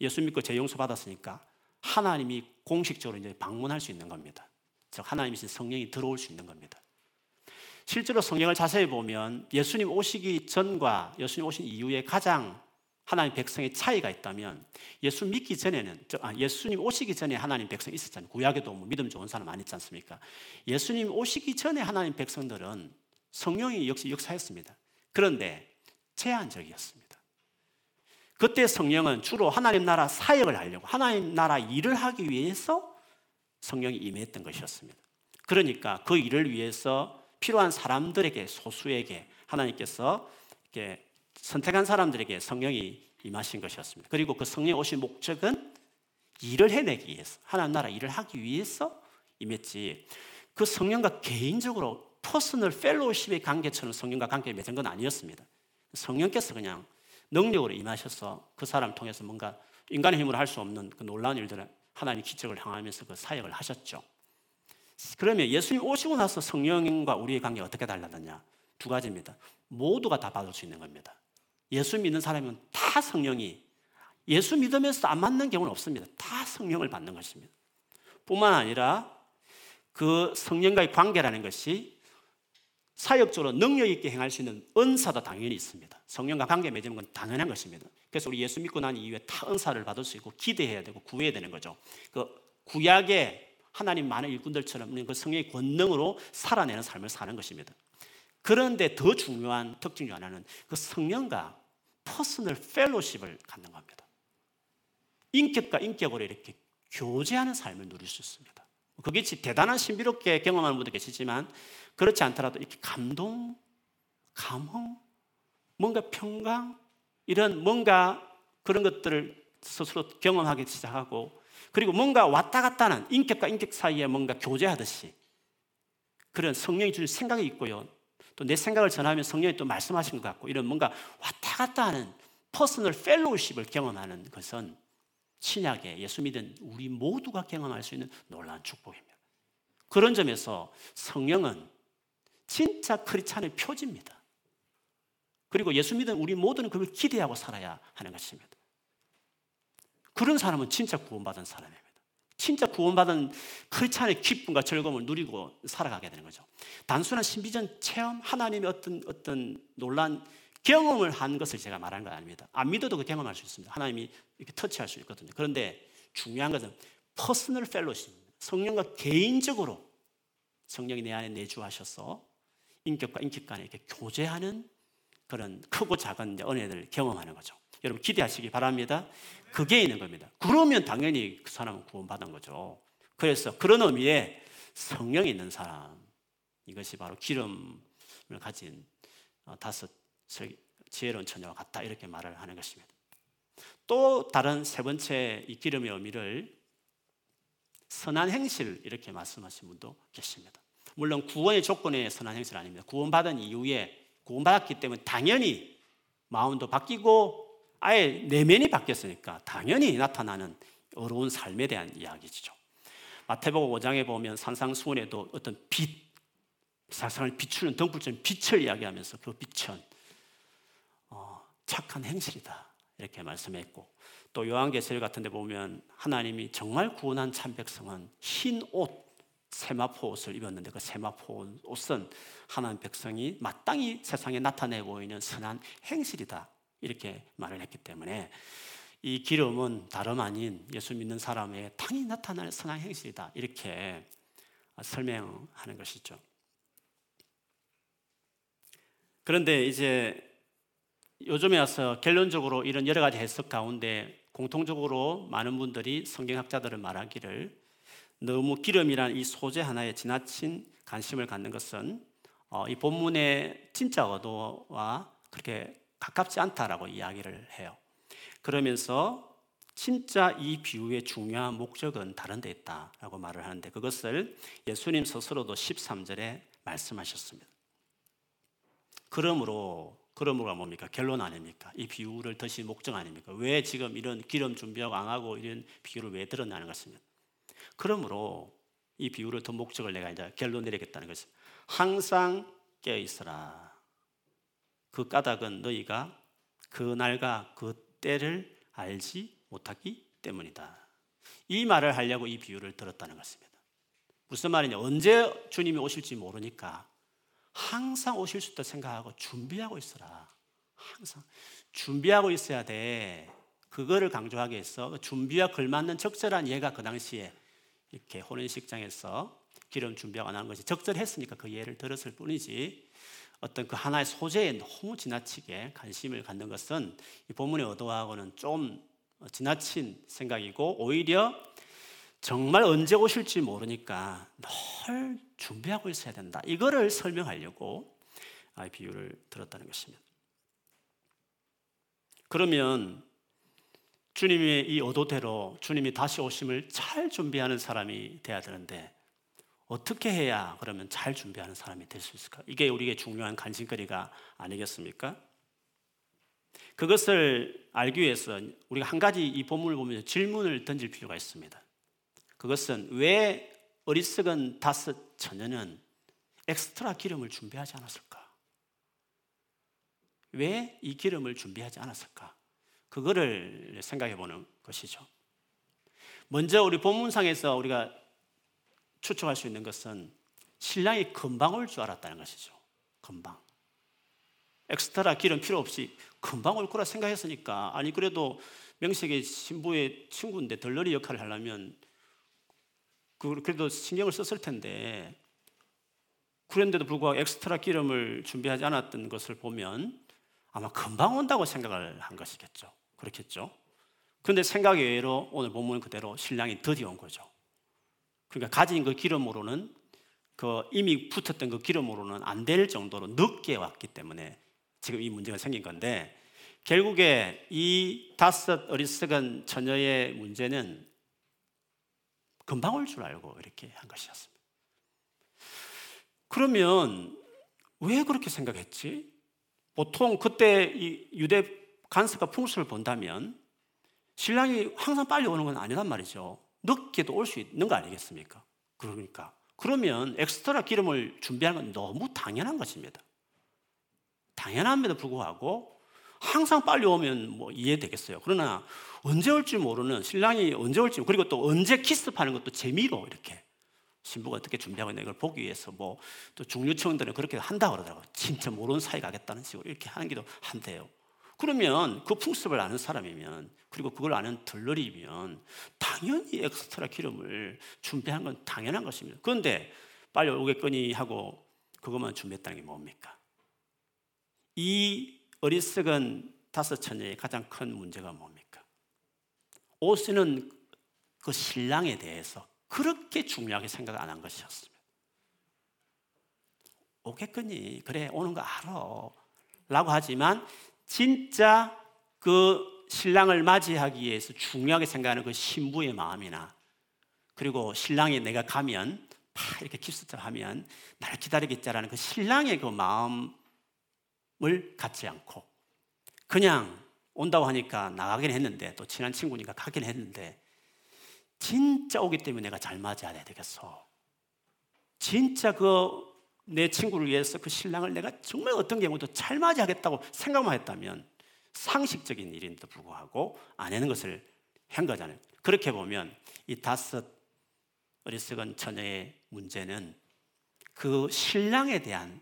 S1: 예수 믿고 재용서 받았으니까 하나님이 공식적으로 이제 방문할 수 있는 겁니다. 즉, 하나님이신 성령이 들어올 수 있는 겁니다. 실제로 성경을 자세히 보면 예수님 오시기 전과 예수님 오신 이후에 가장 하나님 백성의 차이가 있다면 예수 믿기 전에는 아, 예수님 오시기 전에 하나님 백성이 있었잖아요. 구약에도 뭐 믿음 좋은 사람 많이 있지 않습니까? 예수님 오시기 전에 하나님 백성들은 성령이 역시 역사했습니다. 그런데 제한적이었습니다. 그때 성령은 주로 하나님 나라 사역을 하려고 하나님 나라 일을 하기 위해서 성령이 임했던 것이었습니다. 그러니까 그 일을 위해서 필요한 사람들에게 소수에게 하나님께서 이렇게 선택한 사람들에게 성령이 임하신 것이었습니다. 그리고 그 성령이 오신 목적은 일을 해내기 위해서 하나님 나라 일을 하기 위해서 임했지. 그 성령과 개인적으로 personal fellowship의 관계처럼 성령과 관계를 맺은 건 아니었습니다. 성령께서 그냥 능력으로 임하셔서 그 사람 통해서 뭔가 인간의 힘으로 할 수 없는 그 놀라운 일들을 하나님 기적을 행하면서 그 사역을 하셨죠. 그러면 예수님 오시고 나서 성령과 우리의 관계가 어떻게 달라졌냐? 두 가지입니다. 모두가 다 받을 수 있는 겁니다. 예수 믿는 사람은 다 성령이 예수 믿으면서 안 맞는 경우는 없습니다. 다 성령을 받는 것입니다. 뿐만 아니라 그 성령과의 관계라는 것이 사역적으로 능력 있게 행할 수 있는 은사도 당연히 있습니다. 성령과 관계 맺는 건 당연한 것입니다. 그래서 우리 예수 믿고 난 이후에 다 은사를 받을 수 있고 기대해야 되고 구해야 되는 거죠. 그 구약의 하나님 많은 일꾼들처럼 그 성령의 권능으로 살아내는 삶을 사는 것입니다. 그런데 더 중요한 특징 중 하나는 그 성령과 personal fellowship을 갖는 겁니다. 인격과 인격으로 이렇게 교제하는 삶을 누릴 수 있습니다. 그게 대단한 신비롭게 경험하는 분도 계시지만 그렇지 않더라도 이렇게 감동, 감흥, 뭔가 평강 이런 뭔가 그런 것들을 스스로 경험하기 시작하고 그리고 뭔가 왔다 갔다 하는 인격과 인격 사이에 뭔가 교제하듯이 그런 성령이 주는 생각이 있고요. 또 내 생각을 전하면 성령이 또 말씀하신 것 같고 이런 뭔가 왔다 갔다 하는 personal fellowship을 경험하는 것은 신약에 예수 믿은 우리 모두가 경험할 수 있는 놀라운 축복입니다. 그런 점에서 성령은 진짜 크리스찬의 표지입니다. 그리고 예수 믿은 우리 모두는 그걸 기대하고 살아야 하는 것입니다. 그런 사람은 진짜 구원받은 사람입니다. 진짜 구원받은 크리스찬의 기쁨과 즐거움을 누리고 살아가게 되는 거죠. 단순한 신비적 체험, 하나님의 어떤 어떤 놀란 경험을 한 것을 제가 말하는 건 아닙니다. 안 믿어도 그 경험할 수 있습니다. 하나님이 이렇게 터치할 수 있거든요. 그런데 중요한 것은 personal fellowship입니다. 성령과 개인적으로 성령이 내 안에 내주하셔서 인격과 인격 간에 이렇게 교제하는 그런 크고 작은 은혜를 경험하는 거죠. 여러분 기대하시기 바랍니다. 그게 있는 겁니다. 그러면 당연히 그 사람은 구원받은 거죠. 그래서 그런 의미에 성령이 있는 사람 이것이 바로 기름을 가진 어, 다섯 지혜로운 처녀와 같다 이렇게 말을 하는 것입니다. 또 다른 세 번째 이 기름의 의미를 선한 행실 이렇게 말씀하신 분도 계십니다. 물론 구원의 조건의 선한 행실 아닙니다. 구원받은 이후에 구원받았기 때문에 당연히 마음도 바뀌고 아예 내면이 바뀌었으니까 당연히 나타나는 어려운 삶에 대한 이야기죠. 마태복음 5장에 보면 산상수훈에도 어떤 빛, 세상을 비추는 등불처럼 빛을 이야기하면서 그 빛은 어, 착한 행실이다 이렇게 말씀했고 또 요한계시록 같은 데 보면 하나님이 정말 구원한 참 백성은 흰 옷, 세마포 옷을 입었는데 그 세마포 옷은 하나님 백성이 마땅히 세상에 나타내 보이는 선한 행실이다 이렇게 말을 했기 때문에 이 기름은 다름 아닌 예수 믿는 사람의 당이 나타날 선한 행실이다. 이렇게 설명하는 것이죠. 그런데 이제 요즘에 와서 결론적으로 이런 여러 가지 해석 가운데 공통적으로 많은 분들이 성경학자들은 말하기를 너무 기름이란 이 소재 하나에 지나친 관심을 갖는 것은 어, 이 본문의 진짜 의도와 그렇게 가깝지 않다라고 이야기를 해요. 그러면서 진짜 이 비유의 중요한 목적은 다른 데 있다라고 말을 하는데 그것을 예수님 스스로도 13절에 말씀하셨습니다. 그러므로 그러므로 뭡니까? 결론 아닙니까? 이 비유를 드신 목적 아닙니까? 왜 지금 이런 기름 준비하고 안 하고 이런 비유를 왜 들었냐는 것입니다. 그러므로 이 비유를 더 목적을 내가 이제 결론 내리겠다는 것입니다. 항상 깨어 있어라. 그 까닭은 너희가 그 날과 그 때를 알지 못하기 때문이다. 이 말을 하려고 이 비유를 들었다는 것입니다. 무슨 말이냐? 언제 주님이 오실지 모르니까 항상 오실 수 있다 생각하고 준비하고 있어라. 항상 준비하고 있어야 돼. 그거를 강조하기 위해서 그 준비와 걸맞는 적절한 예가 그 당시에 이렇게 혼인식장에서 기름 준비하고 하는 것이 적절했으니까 그 예를 들었을 뿐이지 어떤 그 하나의 소재에 너무 지나치게 관심을 갖는 것은 이 본문의 의도하고는 좀 지나친 생각이고 오히려 정말 언제 오실지 모르니까 늘 준비하고 있어야 된다. 이거를 설명하려고 비유를 들었다는 것입니다. 그러면 주님의 이 의도대로 주님이 다시 오심을 잘 준비하는 사람이 돼야 되는데 어떻게 해야 그러면 잘 준비하는 사람이 될 수 있을까? 이게 우리에게 중요한 관심거리가 아니겠습니까? 그것을 알기 위해서 우리가 한 가지 이 본문을 보면서 질문을 던질 필요가 있습니다. 그것은 왜 어리석은 다섯 처녀는 엑스트라 기름을 준비하지 않았을까? 왜 이 기름을 준비하지 않았을까? 그거를 생각해 보는 것이죠. 먼저 우리 본문상에서 우리가 추측할 수 있는 것은 신랑이 금방 올 줄 알았다는 것이죠. 금방. 엑스트라 기름 필요 없이 금방 올 거라 생각했으니까 아니 그래도 명색이 신부의 친구인데 들러리 역할을 하려면 그 그래도 신경을 썼을 텐데 그런데도 불구하고 엑스트라 기름을 준비하지 않았던 것을 보면 아마 금방 온다고 생각을 한 것이겠죠. 그렇겠죠. 그런데 생각 외로 오늘 본문 그대로 신랑이 드디어 온 거죠. 그러니까 가진 그 기름으로는 그 이미 붙었던 그 기름으로는 안 될 정도로 늦게 왔기 때문에 지금 이 문제가 생긴 건데 결국에 이 다섯 어리석은 처녀의 문제는 금방 올 줄 알고 이렇게 한 것이었습니다. 그러면 왜 그렇게 생각했지? 보통 그때 이 유대 간섭과 풍습을 본다면 신랑이 항상 빨리 오는 건 아니란 말이죠. 늦게도 올 수 있는 거 아니겠습니까? 그러니까. 그러면 엑스트라 기름을 준비하는 건 너무 당연한 것입니다. 당연함에도 불구하고 항상 빨리 오면 뭐 이해되겠어요. 그러나 언제 올지 모르는 신랑이 언제 올지 그리고 또 언제 키스하는 것도 재미로 이렇게 신부가 어떻게 준비하고 있나 이걸 보기 위해서 뭐 또 중류층들은 그렇게 한다 그러더라고요. 진짜 모르는 사이 가겠다는 식으로 이렇게 하는 게도 한대요. 그러면 그 풍습을 아는 사람이면 그리고 그걸 아는 들러리면 당연히 엑스트라 기름을 준비한 건 당연한 것입니다. 그런데 빨리 오겠거니 하고 그것만 준비했다는 게 뭡니까? 이 어리석은 다섯 처녀의 가장 큰 문제가 뭡니까? 오스는 그 신랑에 대해서 그렇게 중요하게 생각 안 한 것이었습니다. 오겠거니, 그래, 오는 거 알아. 라고 하지만 진짜 그 신랑을 맞이하기 위해서 중요하게 생각하는 그 신부의 마음이나 그리고 신랑이 내가 가면 파 이렇게 키스자 하면 나를 기다리겠자라는 그 신랑의 그 마음을 갖지 않고 그냥 온다고 하니까 나가긴 했는데 또 친한 친구니까 가긴 했는데 진짜 오기 때문에 내가 잘 맞아야 되겠어. 진짜 그 내 친구를 위해서 그 신랑을 내가 정말 어떤 경우도 잘 맞이하겠다고 생각만 했다면 상식적인 일인데도 불구하고 안 하는 것을 한 거잖아요. 그렇게 보면 이 다섯 어리석은 처녀의 문제는 그 신랑에 대한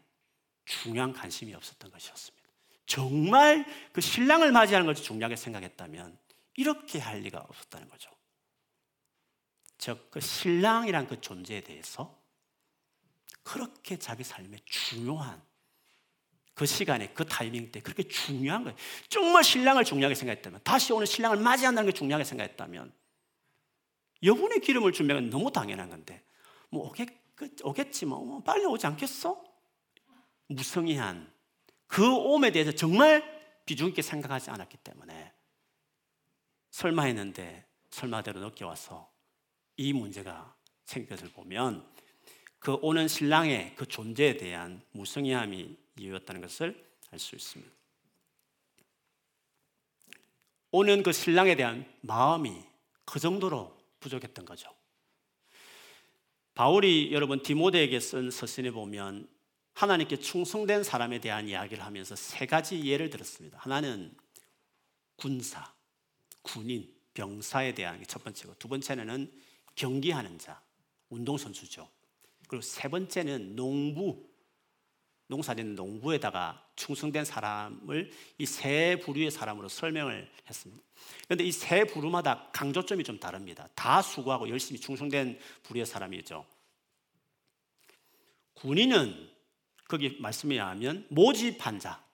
S1: 중요한 관심이 없었던 것이었습니다. 정말 그 신랑을 맞이하는 것을 중요하게 생각했다면 이렇게 할 리가 없었다는 거죠. 즉, 그 신랑이란 그 존재에 대해서 그렇게 자기 삶에 중요한 그 시간에 그 타이밍 때 그렇게 중요한 거예요. 정말 신랑을 중요하게 생각했다면 다시 오는 신랑을 맞이한다는 게 중요하게 생각했다면 여분의 기름을 준비하면 너무 당연한 건데 뭐 오겠, 오겠지 뭐, 뭐 빨리 오지 않겠어? 무성의한 그 오음에 대해서 정말 비중 있게 생각하지 않았기 때문에 설마 했는데 설마대로 늦게 와서 이 문제가 것을 보면 그 오는 신랑의 그 존재에 대한 무성의함이 이유였다는 것을 알 수 있습니다. 오는 그 신랑에 대한 마음이 그 정도로 부족했던 거죠. 바울이 여러분 디모데에게 쓴 서신에 보면 하나님께 충성된 사람에 대한 이야기를 하면서 세 가지 예를 들었습니다. 하나는 군사, 군인, 병사에 대한 게첫 번째고 두 번째는 경기하는 자, 운동선수죠. 그리고 세 번째는 농부, 농사짓는 농부에다가 충성된 사람을 이 세 부류의 사람으로 설명을 했습니다. 그런데 이 세 부류마다 강조점이 좀 다릅니다. 다 수고하고 열심히 충성된 부류의 사람이죠. 군인은 거기 말씀에 의하면 모집한 자,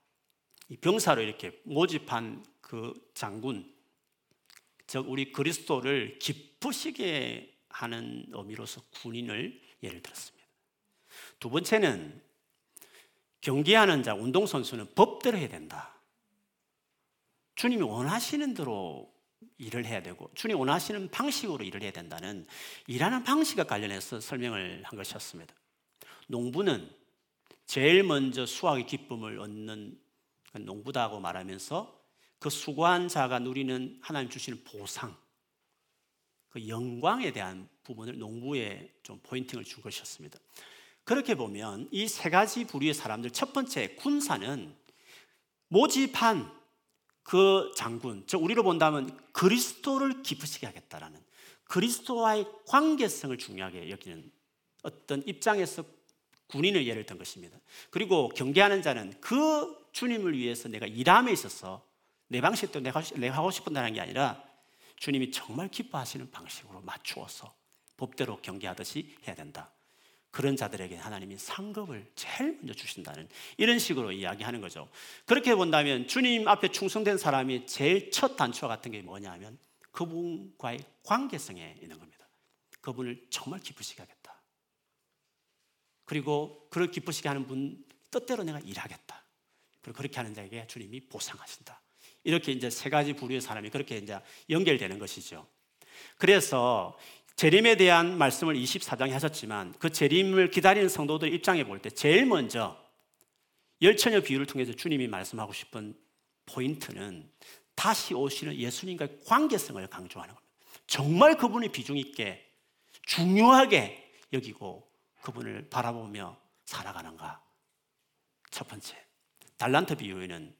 S1: 병사로 이렇게 모집한 그 장군, 즉 우리 그리스도를 기쁘시게 하는 의미로서 군인을 예를 들었습니다. 두 번째는 경기하는 자, 운동선수는 법대로 해야 된다. 주님이 원하시는 대로 일을 해야 되고, 주님 원하시는 방식으로 일을 해야 된다는 일하는 방식과 관련해서 설명을 한 것이었습니다. 농부는 제일 먼저 수확의 기쁨을 얻는 농부다고 말하면서 그 수고한 자가 누리는 하나님 주시는 보상, 그 영광에 대한 부분을 농부에 좀 포인팅을 준 것이었습니다. 그렇게 보면 이 세 가지 부류의 사람들 첫 번째 군사는 모집한 그 장군, 즉 우리로 본다면 그리스도를 기쁘시게 하겠다라는 그리스도와의 관계성을 중요하게 여기는 어떤 입장에서 군인을 예를 든 것입니다. 그리고 경계하는 자는 그 주님을 위해서 내가 일함에 있어서 내 내가, 내가 하고 싶은다는 게 아니라 주님이 정말 기뻐하시는 방식으로 맞추어서 법대로 경계하듯이 해야 된다. 그런 자들에게 하나님이 상급을 제일 먼저 주신다는 이런 식으로 이야기하는 거죠. 그렇게 본다면 주님 앞에 충성된 사람이 제일 첫 단추와 같은 게 뭐냐 하면 그분과의 관계성에 있는 겁니다. 그분을 정말 기쁘시게 하겠다. 그리고 그를 기쁘시게 하는 분 뜻대로 내가 일하겠다. 그리고 그렇게 하는 자에게 주님이 보상하신다. 이렇게 이제 세 가지 부류의 사람이 그렇게 이제 연결되는 것이죠. 그래서 재림에 대한 말씀을 24장에 하셨지만 그 재림을 기다리는 성도들 입장에 볼 때 제일 먼저 열처녀 비유를 통해서 주님이 말씀하고 싶은 포인트는 다시 오시는 예수님과의 관계성을 강조하는 겁니다. 정말 그분이 비중 있게 중요하게 여기고 그분을 바라보며 살아가는가? 첫 번째, 달란트 비유에는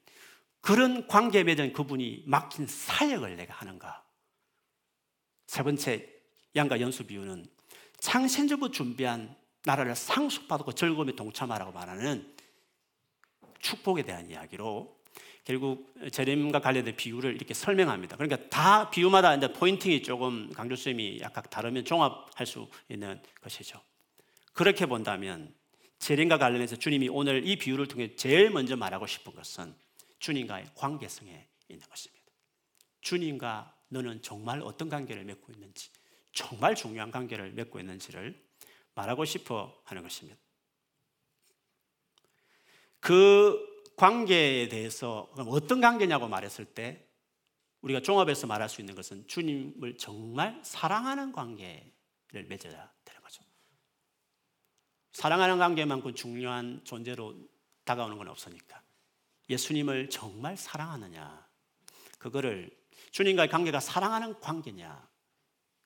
S1: 그런 관계에 맺은 그분이 맡긴 사역을 내가 하는가? 세 번째, 양가 연수 비유는 창신주부 준비한 나라를 상속받고 즐거움에 동참하라고 말하는 축복에 대한 이야기로 결국 재림과 관련된 비유를 이렇게 설명합니다. 그러니까 다 비유마다 이제 포인팅이 조금 강조점이 약간 다르면 종합할 수 있는 것이죠. 그렇게 본다면 재림과 관련해서 주님이 오늘 이 비유를 통해 제일 먼저 말하고 싶은 것은 주님과의 관계성에 있는 것입니다. 주님과 너는 정말 어떤 관계를 맺고 있는지, 정말 중요한 관계를 맺고 있는지를 말하고 싶어 하는 것입니다. 그 관계에 대해서 어떤 관계냐고 말했을 때 우리가 종합해서 말할 수 있는 것은 주님을 정말 사랑하는 관계를 맺어야 되는 거죠. 사랑하는 관계만큼 중요한 존재로 다가오는 건 없으니까. 예수님을 정말 사랑하느냐. 그거를 주님과의 관계가 사랑하는 관계냐.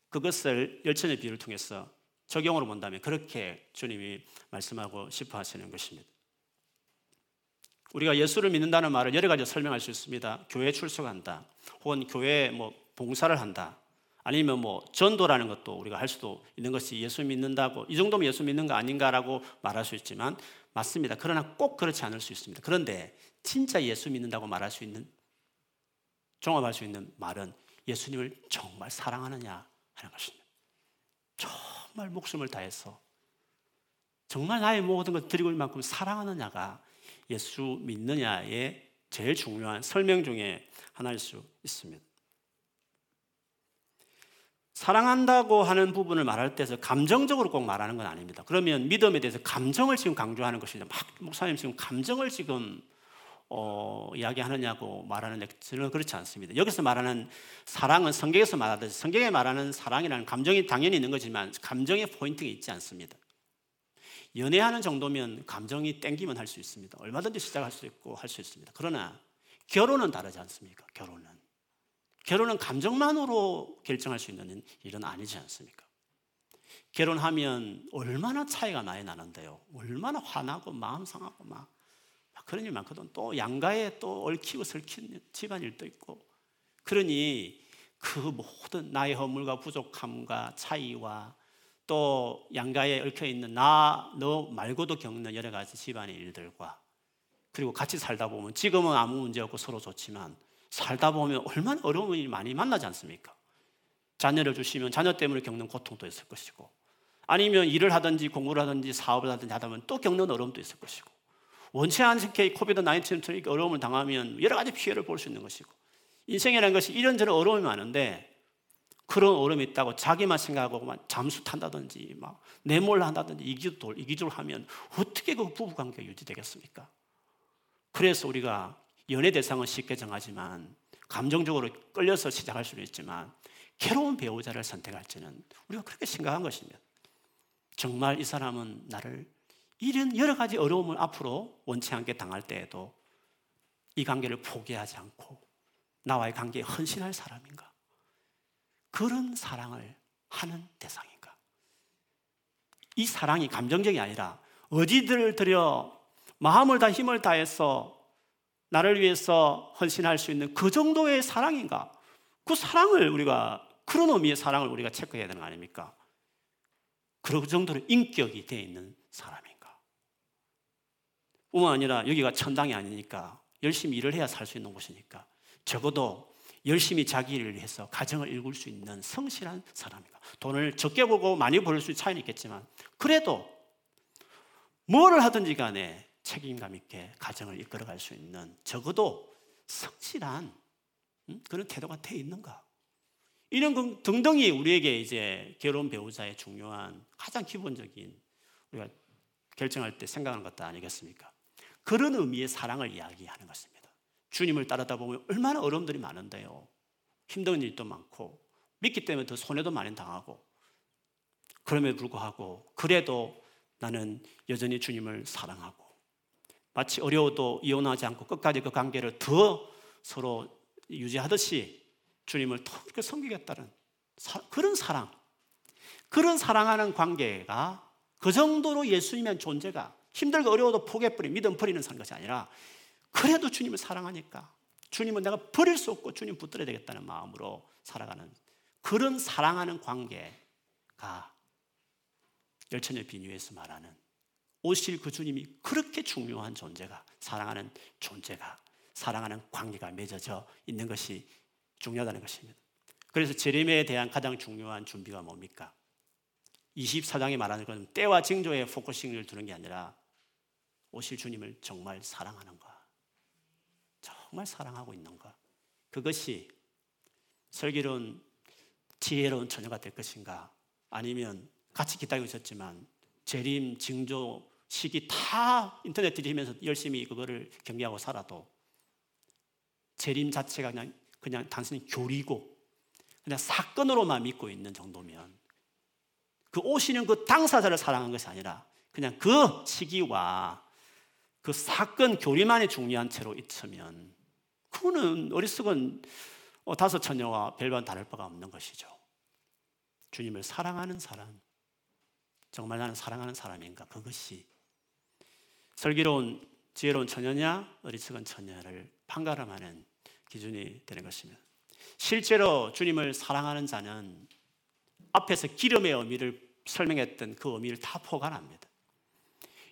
S1: 그것을 열천의 비유를 통해서 적용으로 본다면 그렇게 주님이 말씀하고 싶어 하시는 것입니다. 우리가 예수를 믿는다는 말을 여러 가지 설명할 수 있습니다. 교회 출석한다. 혹은 교회 뭐 봉사를 한다. 아니면 뭐 전도라는 것도 우리가 할 수도 있는 것이 예수 믿는다고 이 정도면 예수 믿는 거 아닌가라고 말할 수 있지만 맞습니다. 그러나 꼭 그렇지 않을 수 있습니다. 그런데 진짜 예수 믿는다고 말할 수 있는 종합할 수 있는 말은 예수님을 정말 사랑하느냐 하는 것입니다. 정말 목숨을 다해서 정말 나의 모든 것 드리고 만큼 사랑하느냐가 예수 믿느냐의 제일 중요한 설명 중에 하나일 수 있습니다. 사랑한다고 하는 부분을 말할 때서 감정적으로 꼭 말하는 건 아닙니다. 그러면 믿음에 대해서 감정을 지금 강조하는 것이죠. 막 목사님 지금 감정을 지금 어, 이야기하느냐고 말하는데 저는 그렇지 않습니다. 여기서 말하는 사랑은 성경에서 말하듯이 성경에 말하는 사랑이라는 감정이 당연히 있는 거지만 감정의 포인트가 있지 않습니다. 연애하는 정도면 감정이 땡기면 할 수 있습니다. 얼마든지 시작할 수 있고 할 수 있습니다. 그러나 결혼은 다르지 않습니까? 결혼은. 결혼은 감정만으로 결정할 수 있는 일은 아니지 않습니까? 결혼하면 얼마나 차이가 많이 나는데요. 얼마나 화나고 마음 상하고 막, 막 그런 일 많거든. 또 양가에 또 얽히고 설킨 집안일도 있고. 그러니 그 모든 나의 허물과 부족함과 차이와 또 양가에 얽혀 있는 나, 너 말고도 겪는 여러 가지 집안의 일들과 그리고 같이 살다 보면 지금은 아무 문제 없고 서로 좋지만 살다 보면 얼마나 어려운 일이 많이 만나지 않습니까? 자녀를 주시면 자녀 때문에 겪는 고통도 있을 것이고 아니면 일을 하든지 공부를 하든지 사업을 하든지 하다 보면 또 겪는 어려움도 있을 것이고 원치 않게 코비드 19처럼 어려움을 당하면 여러 가지 피해를 볼 수 있는 것이고 인생이라는 것이 이런저런 어려움이 많은데 그런 어려움이 있다고 자기만 생각하고 막 잠수 탄다든지 막 내몰라 한다든지 이기돌 이기줄 하면 어떻게 그 부부 관계가 유지되겠습니까? 그래서 우리가 연애 대상은 쉽게 정하지만 감정적으로 끌려서 시작할 수는 있지만 괴로운 배우자를 선택할지는 우리가 그렇게 심각한 것입니다. 정말 이 사람은 나를 이런 여러 가지 어려움을 앞으로 원치 않게 당할 때에도 이 관계를 포기하지 않고 나와의 관계에 헌신할 사람인가? 그런 사랑을 하는 대상인가? 이 사랑이 감정적이 아니라 어디들 들여 마음을 다 힘을 다해서 나를 위해서 헌신할 수 있는 그 정도의 사랑인가? 그 사랑을 우리가 그런 의미의 사랑을 우리가 체크해야 되는 거 아닙니까? 그 정도로 인격이 되어 있는 사람인가? 뿐만 아니라 여기가 천당이 아니니까 열심히 일을 해야 살 수 있는 곳이니까 적어도 열심히 자기 일을 해서 가정을 일굴 수 있는 성실한 사람인가? 돈을 적게 보고 많이 벌수 차이는 있겠지만 그래도 뭐를 하든지 간에 책임감 있게 가정을 이끌어갈 수 있는 적어도 성실한 그런 태도가 돼 있는가? 이런 등등이 우리에게 이제 결혼 배우자의 중요한 가장 기본적인 우리가 결정할 때 생각하는 것도 아니겠습니까? 그런 의미의 사랑을 이야기하는 것입니다. 주님을 따르다 보면 얼마나 어려움들이 많은데요. 힘든 일도 많고 믿기 때문에 더 손해도 많이 당하고 그럼에도 불구하고 그래도 나는 여전히 주님을 사랑하고 마치 어려워도 이혼하지 않고 끝까지 그 관계를 더 서로 유지하듯이 주님을 더 그렇게 섬기겠다는 사, 그런 사랑, 그런 사랑하는 관계가 그 정도로 예수님의 존재가 힘들고 어려워도 포기해버리 믿음 버리는 사는 것이 아니라 그래도 주님을 사랑하니까 주님은 내가 버릴 수 없고 주님 붙들어야 되겠다는 마음으로 살아가는 그런 사랑하는 관계가 열천의 비유에서 말하는 오실 그 주님이 그렇게 중요한 존재가 사랑하는 존재가 사랑하는 관계가 맺어져 있는 것이 중요하다는 것입니다. 그래서 재림에 대한 가장 중요한 준비가 뭡니까? 24장에 말하는 것은 때와 징조에 focusing을 두는 게 아니라 오실 주님을 정말 사랑하는가? 정말 사랑하고 있는가? 그것이 슬기로운 지혜로운 처녀가 될 것인가? 아니면 같이 기다리고 있었지만 재림, 징조, 시기 다 인터넷 들이면서 열심히 그거를 경계하고 살아도 재림 자체가 그냥, 그냥 단순히 교리고 그냥 사건으로만 믿고 있는 정도면 그 오시는 그 당사자를 사랑한 것이 아니라 그냥 그 시기와 그 사건 교리만이 중요한 채로 있으면 그거는 어리석은 어, 다섯 처녀와 별반 다를 바가 없는 것이죠. 주님을 사랑하는 사람, 정말 나는 사랑하는 사람인가? 그것이 슬기로운 지혜로운 처녀냐 어리석은 처녀를 판가름하는 기준이 되는 것입니다. 실제로 주님을 사랑하는 자는 앞에서 기름의 의미를 설명했던 그 의미를 다 포괄합니다.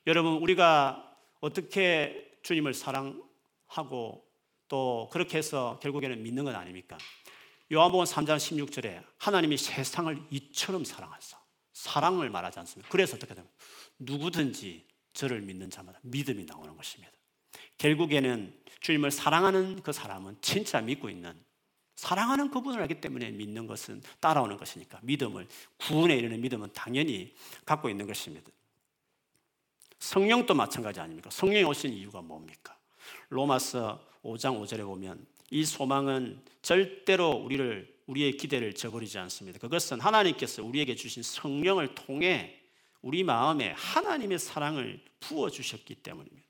S1: 여러분 우리가 어떻게 주님을 사랑하고 또 그렇게 해서 결국에는 믿는 건 아닙니까? 요한복음 3장 16절에 하나님이 세상을 이처럼 사랑하사 사랑을 말하지 않습니다. 그래서 어떻게 되면 누구든지 저를 믿는 자마다 믿음이 나오는 것입니다. 결국에는 주님을 사랑하는 그 사람은 진짜 믿고 있는 사랑하는 그분을 알기 때문에 믿는 것은 따라오는 것이니까 믿음을 구원에 이르는 믿음은 당연히 갖고 있는 것입니다. 성령도 마찬가지 아닙니까? 성령이 오신 이유가 뭡니까? 로마서 5장 5절에 보면 이 소망은 절대로 우리를 우리의 기대를 저버리지 않습니다. 그것은 하나님께서 우리에게 주신 성령을 통해 우리 마음에 하나님의 사랑을 부어 주셨기 때문입니다.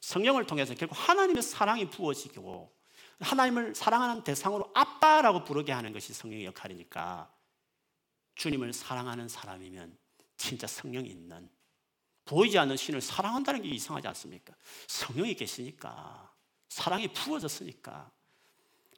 S1: 성령을 통해서 결국 하나님의 사랑이 부어지고 하나님을 사랑하는 대상으로 아빠라고 부르게 하는 것이 성령의 역할이니까 주님을 사랑하는 사람이면 진짜 성령이 있는 보이지 않는 신을 사랑한다는 게 이상하지 않습니까? 성령이 계시니까 사랑이 부어졌으니까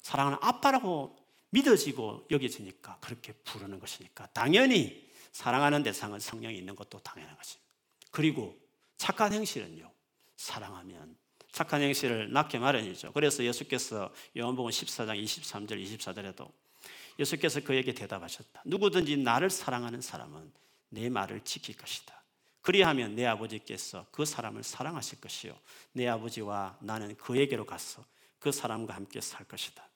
S1: 사랑하는 아빠라고 믿어지고 여겨지니까 그렇게 부르는 것이니까 당연히 사랑하는 대상은 성령이 있는 것도 당연한 것입니다. 그리고 착한 행실은요. 사랑하면 착한 행실을 낳게 마련이죠. 그래서 예수께서 요한복음 14장 23절 24절에도 예수께서 그에게 대답하셨다. 누구든지 나를 사랑하는 사람은 내 말을 지킬 것이다. 그리하면 내 아버지께서 그 사람을 사랑하실 것이요 내 아버지와 나는 그에게로 가서 그 사람과 함께 살 것이다.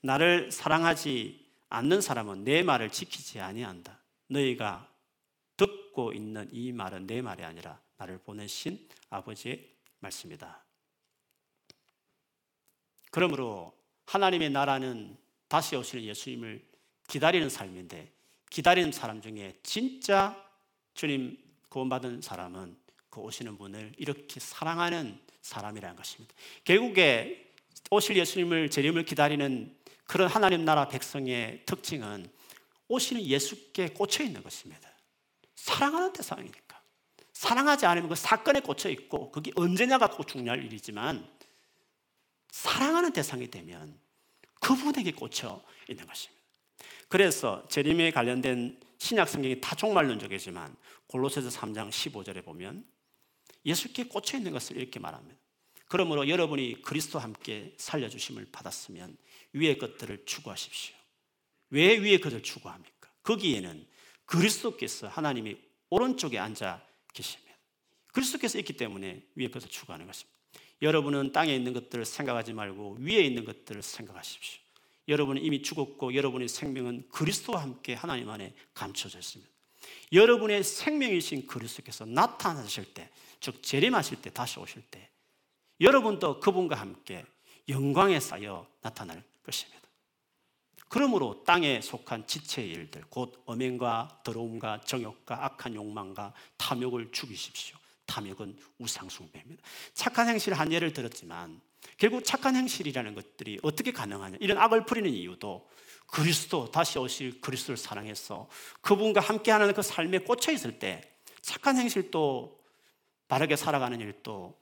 S1: 나를 사랑하지 않는 사람은 내 말을 지키지 아니한다. 너희가 듣고 있는 이 말은 내 말이 아니라 나를 보내신 아버지의 말씀이다. 그러므로 하나님의 나라는 다시 오시는 예수님을 기다리는 삶인데 기다리는 사람 중에 진짜 주님 구원받은 사람은 그 오시는 분을 이렇게 사랑하는 사람이라는 것입니다. 결국에 오실 예수님을 재림을 기다리는 그런 하나님 나라 백성의 특징은 오시는 예수께 꽂혀 있는 것입니다. 사랑하는 대상이니까. 사랑하지 않으면 그 사건에 꽂혀 있고 그게 언제냐가 꼭 중요할 일이지만 사랑하는 대상이 되면 그분에게 꽂혀 있는 것입니다. 그래서 재림에 관련된 신약 성경이 다 종말론적이지만 골로새서 3장 15절에 보면 예수께 꽂혀 있는 것을 이렇게 말합니다. 그러므로 여러분이 그리스도와 함께 살려주심을 받았으면 위의 것들을 추구하십시오. 왜 위의 것을 추구합니까? 거기에는 그리스도께서 하나님이 오른쪽에 앉아 계십니다. 그리스도께서 있기 때문에 위의 것을 추구하는 것입니다. 여러분은 땅에 있는 것들을 생각하지 말고 위에 있는 것들을 생각하십시오. 여러분은 이미 죽었고 여러분의 생명은 그리스도와 함께 하나님 안에 감춰져 있습니다. 여러분의 생명이신 그리스도께서 나타나실 때, 즉 재림하실 때, 다시 오실 때 여러분도 그분과 함께 영광에 쌓여 나타날 것입니다. 그러므로 땅에 속한 지체의 일들, 곧 엄행과 더러움과 정욕과 악한 욕망과 탐욕을 죽이십시오. 탐욕은 우상숭배입니다. 착한 행실 한 예를 들었지만 결국 착한 행실이라는 것들이 어떻게 가능하냐? 이런 악을 부리는 이유도 그리스도 다시 오실 그리스도를 사랑해서 그분과 함께하는 그 삶에 꽂혀 있을 때 착한 행실도 바르게 살아가는 일도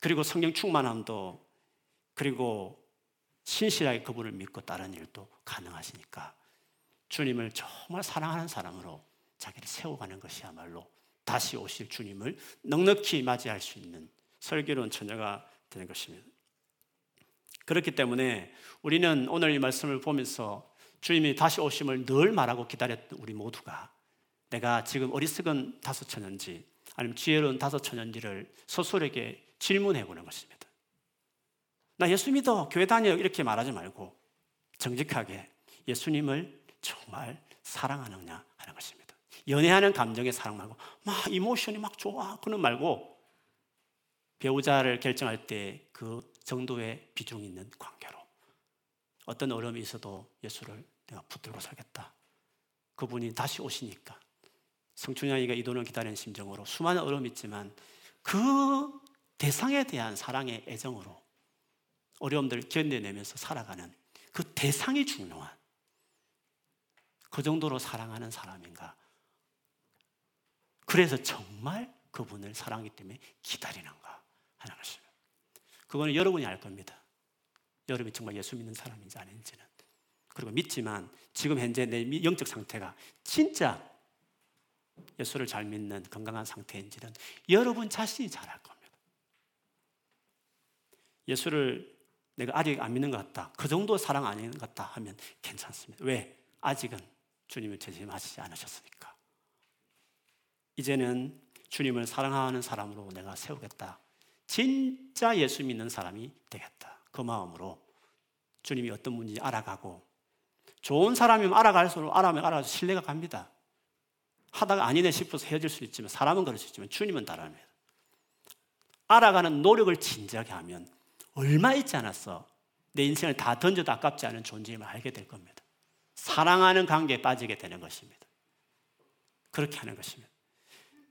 S1: 그리고 성령 충만함도 그리고 신실하게 그분을 믿고 따르는 일도 가능하시니까 주님을 정말 사랑하는 사람으로 자기를 세워가는 것이야말로 다시 오실 주님을 넉넉히 맞이할 수 있는 설교로운 처녀가 되는 것입니다. 그렇기 때문에 우리는 오늘 이 말씀을 보면서 주님이 다시 오심을 늘 말하고 기다렸던 우리 모두가 내가 지금 어리석은 다섯 처년지 아니면 지혜로운 다섯 처년지를 스스로에게 질문해 보는 것입니다. 나 예수 믿어, 교회 다녀 이렇게 말하지 말고 정직하게 예수님을 정말 사랑하느냐 하는 것입니다. 연애하는 감정의 사랑 말고 막 이모션이 막 좋아 그는 말고 배우자를 결정할 때 그 정도의 비중 있는 관계로 어떤 어려움이 있어도 예수를 내가 붙들고 살겠다. 그분이 다시 오시니까 성춘향이가 이도를 기다리는 심정으로 수많은 어려움이 있지만 그 대상에 대한 사랑의 애정으로 어려움들을 견뎌내면서 살아가는 그 대상이 중요한 그 정도로 사랑하는 사람인가. 그래서 정말 그분을 사랑하기 때문에 기다리는가 하는 것입니다. 그거는 여러분이 알 겁니다. 여러분이 정말 예수 믿는 사람인지 아닌지는. 그리고 믿지만 지금 현재 내 영적 상태가 진짜 예수를 잘 믿는 건강한 상태인지는 여러분 자신이 잘 알 겁니다. 예수를 내가 아직 안 믿는 것 같다. 그 정도 사랑 아닌 것 같다 하면 괜찮습니다. 왜? 아직은 주님을 재림하시지 않으셨으니까. 이제는 주님을 사랑하는 사람으로 내가 세우겠다. 진짜 예수 믿는 사람이 되겠다. 그 마음으로 주님이 어떤 분인지 알아가고 좋은 사람이면 알아갈수록 알아면 알아서 신뢰가 갑니다. 하다가 아니네 싶어서 헤어질 수 있지만 사람은 그럴 수 있지만 주님은 다릅니다. 알아가는 노력을 진지하게 하면 얼마 있지 않았어. 내 인생을 다 던져도 아깝지 않은 존재임을 알게 될 겁니다. 사랑하는 관계에 빠지게 되는 것입니다. 그렇게 하는 것입니다.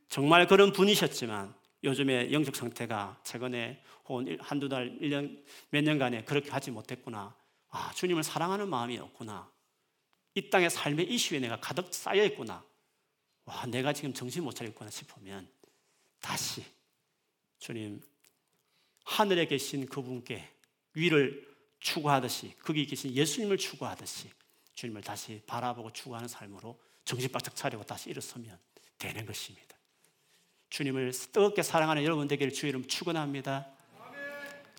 S1: 정말 그런 분이셨지만 요즘에 영적 상태가 최근에 혹은 한두 달, 1년, 몇 년간에 그렇게 하지 못했구나. 아, 주님을 사랑하는 마음이 없구나. 이 땅의 삶의 이슈에 내가 가득 쌓여 있구나. 와, 내가 지금 정신 못 차렸구나 싶으면 다시 주님, 하늘에 계신 그분께 위를 추구하듯이, 거기 계신 예수님을 추구하듯이 주님을 다시 바라보고 추구하는 삶으로 정신 바짝 차리고 다시 일어서면 되는 것입니다. 주님을 뜨겁게 사랑하는 여러분 되기를 주의 이름 축원합니다.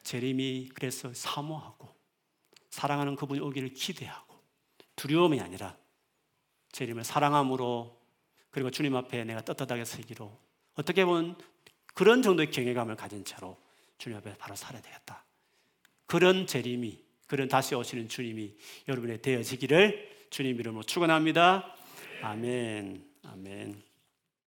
S1: 재림이 그래서 사모하고 사랑하는 그분이 오기를 기대하고 두려움이 아니라 재림을 사랑함으로 그리고 주님 앞에 내가 떳떳하게 서기로 어떻게 보면 그런 정도의 경외감을 가진 채로 주님 앞에 바로 살아야 되겠다. 그런 재림이 그런 다시 오시는 주님이 여러분의 되어지기를 주님 이름으로 축원합니다. 아멘. 아멘.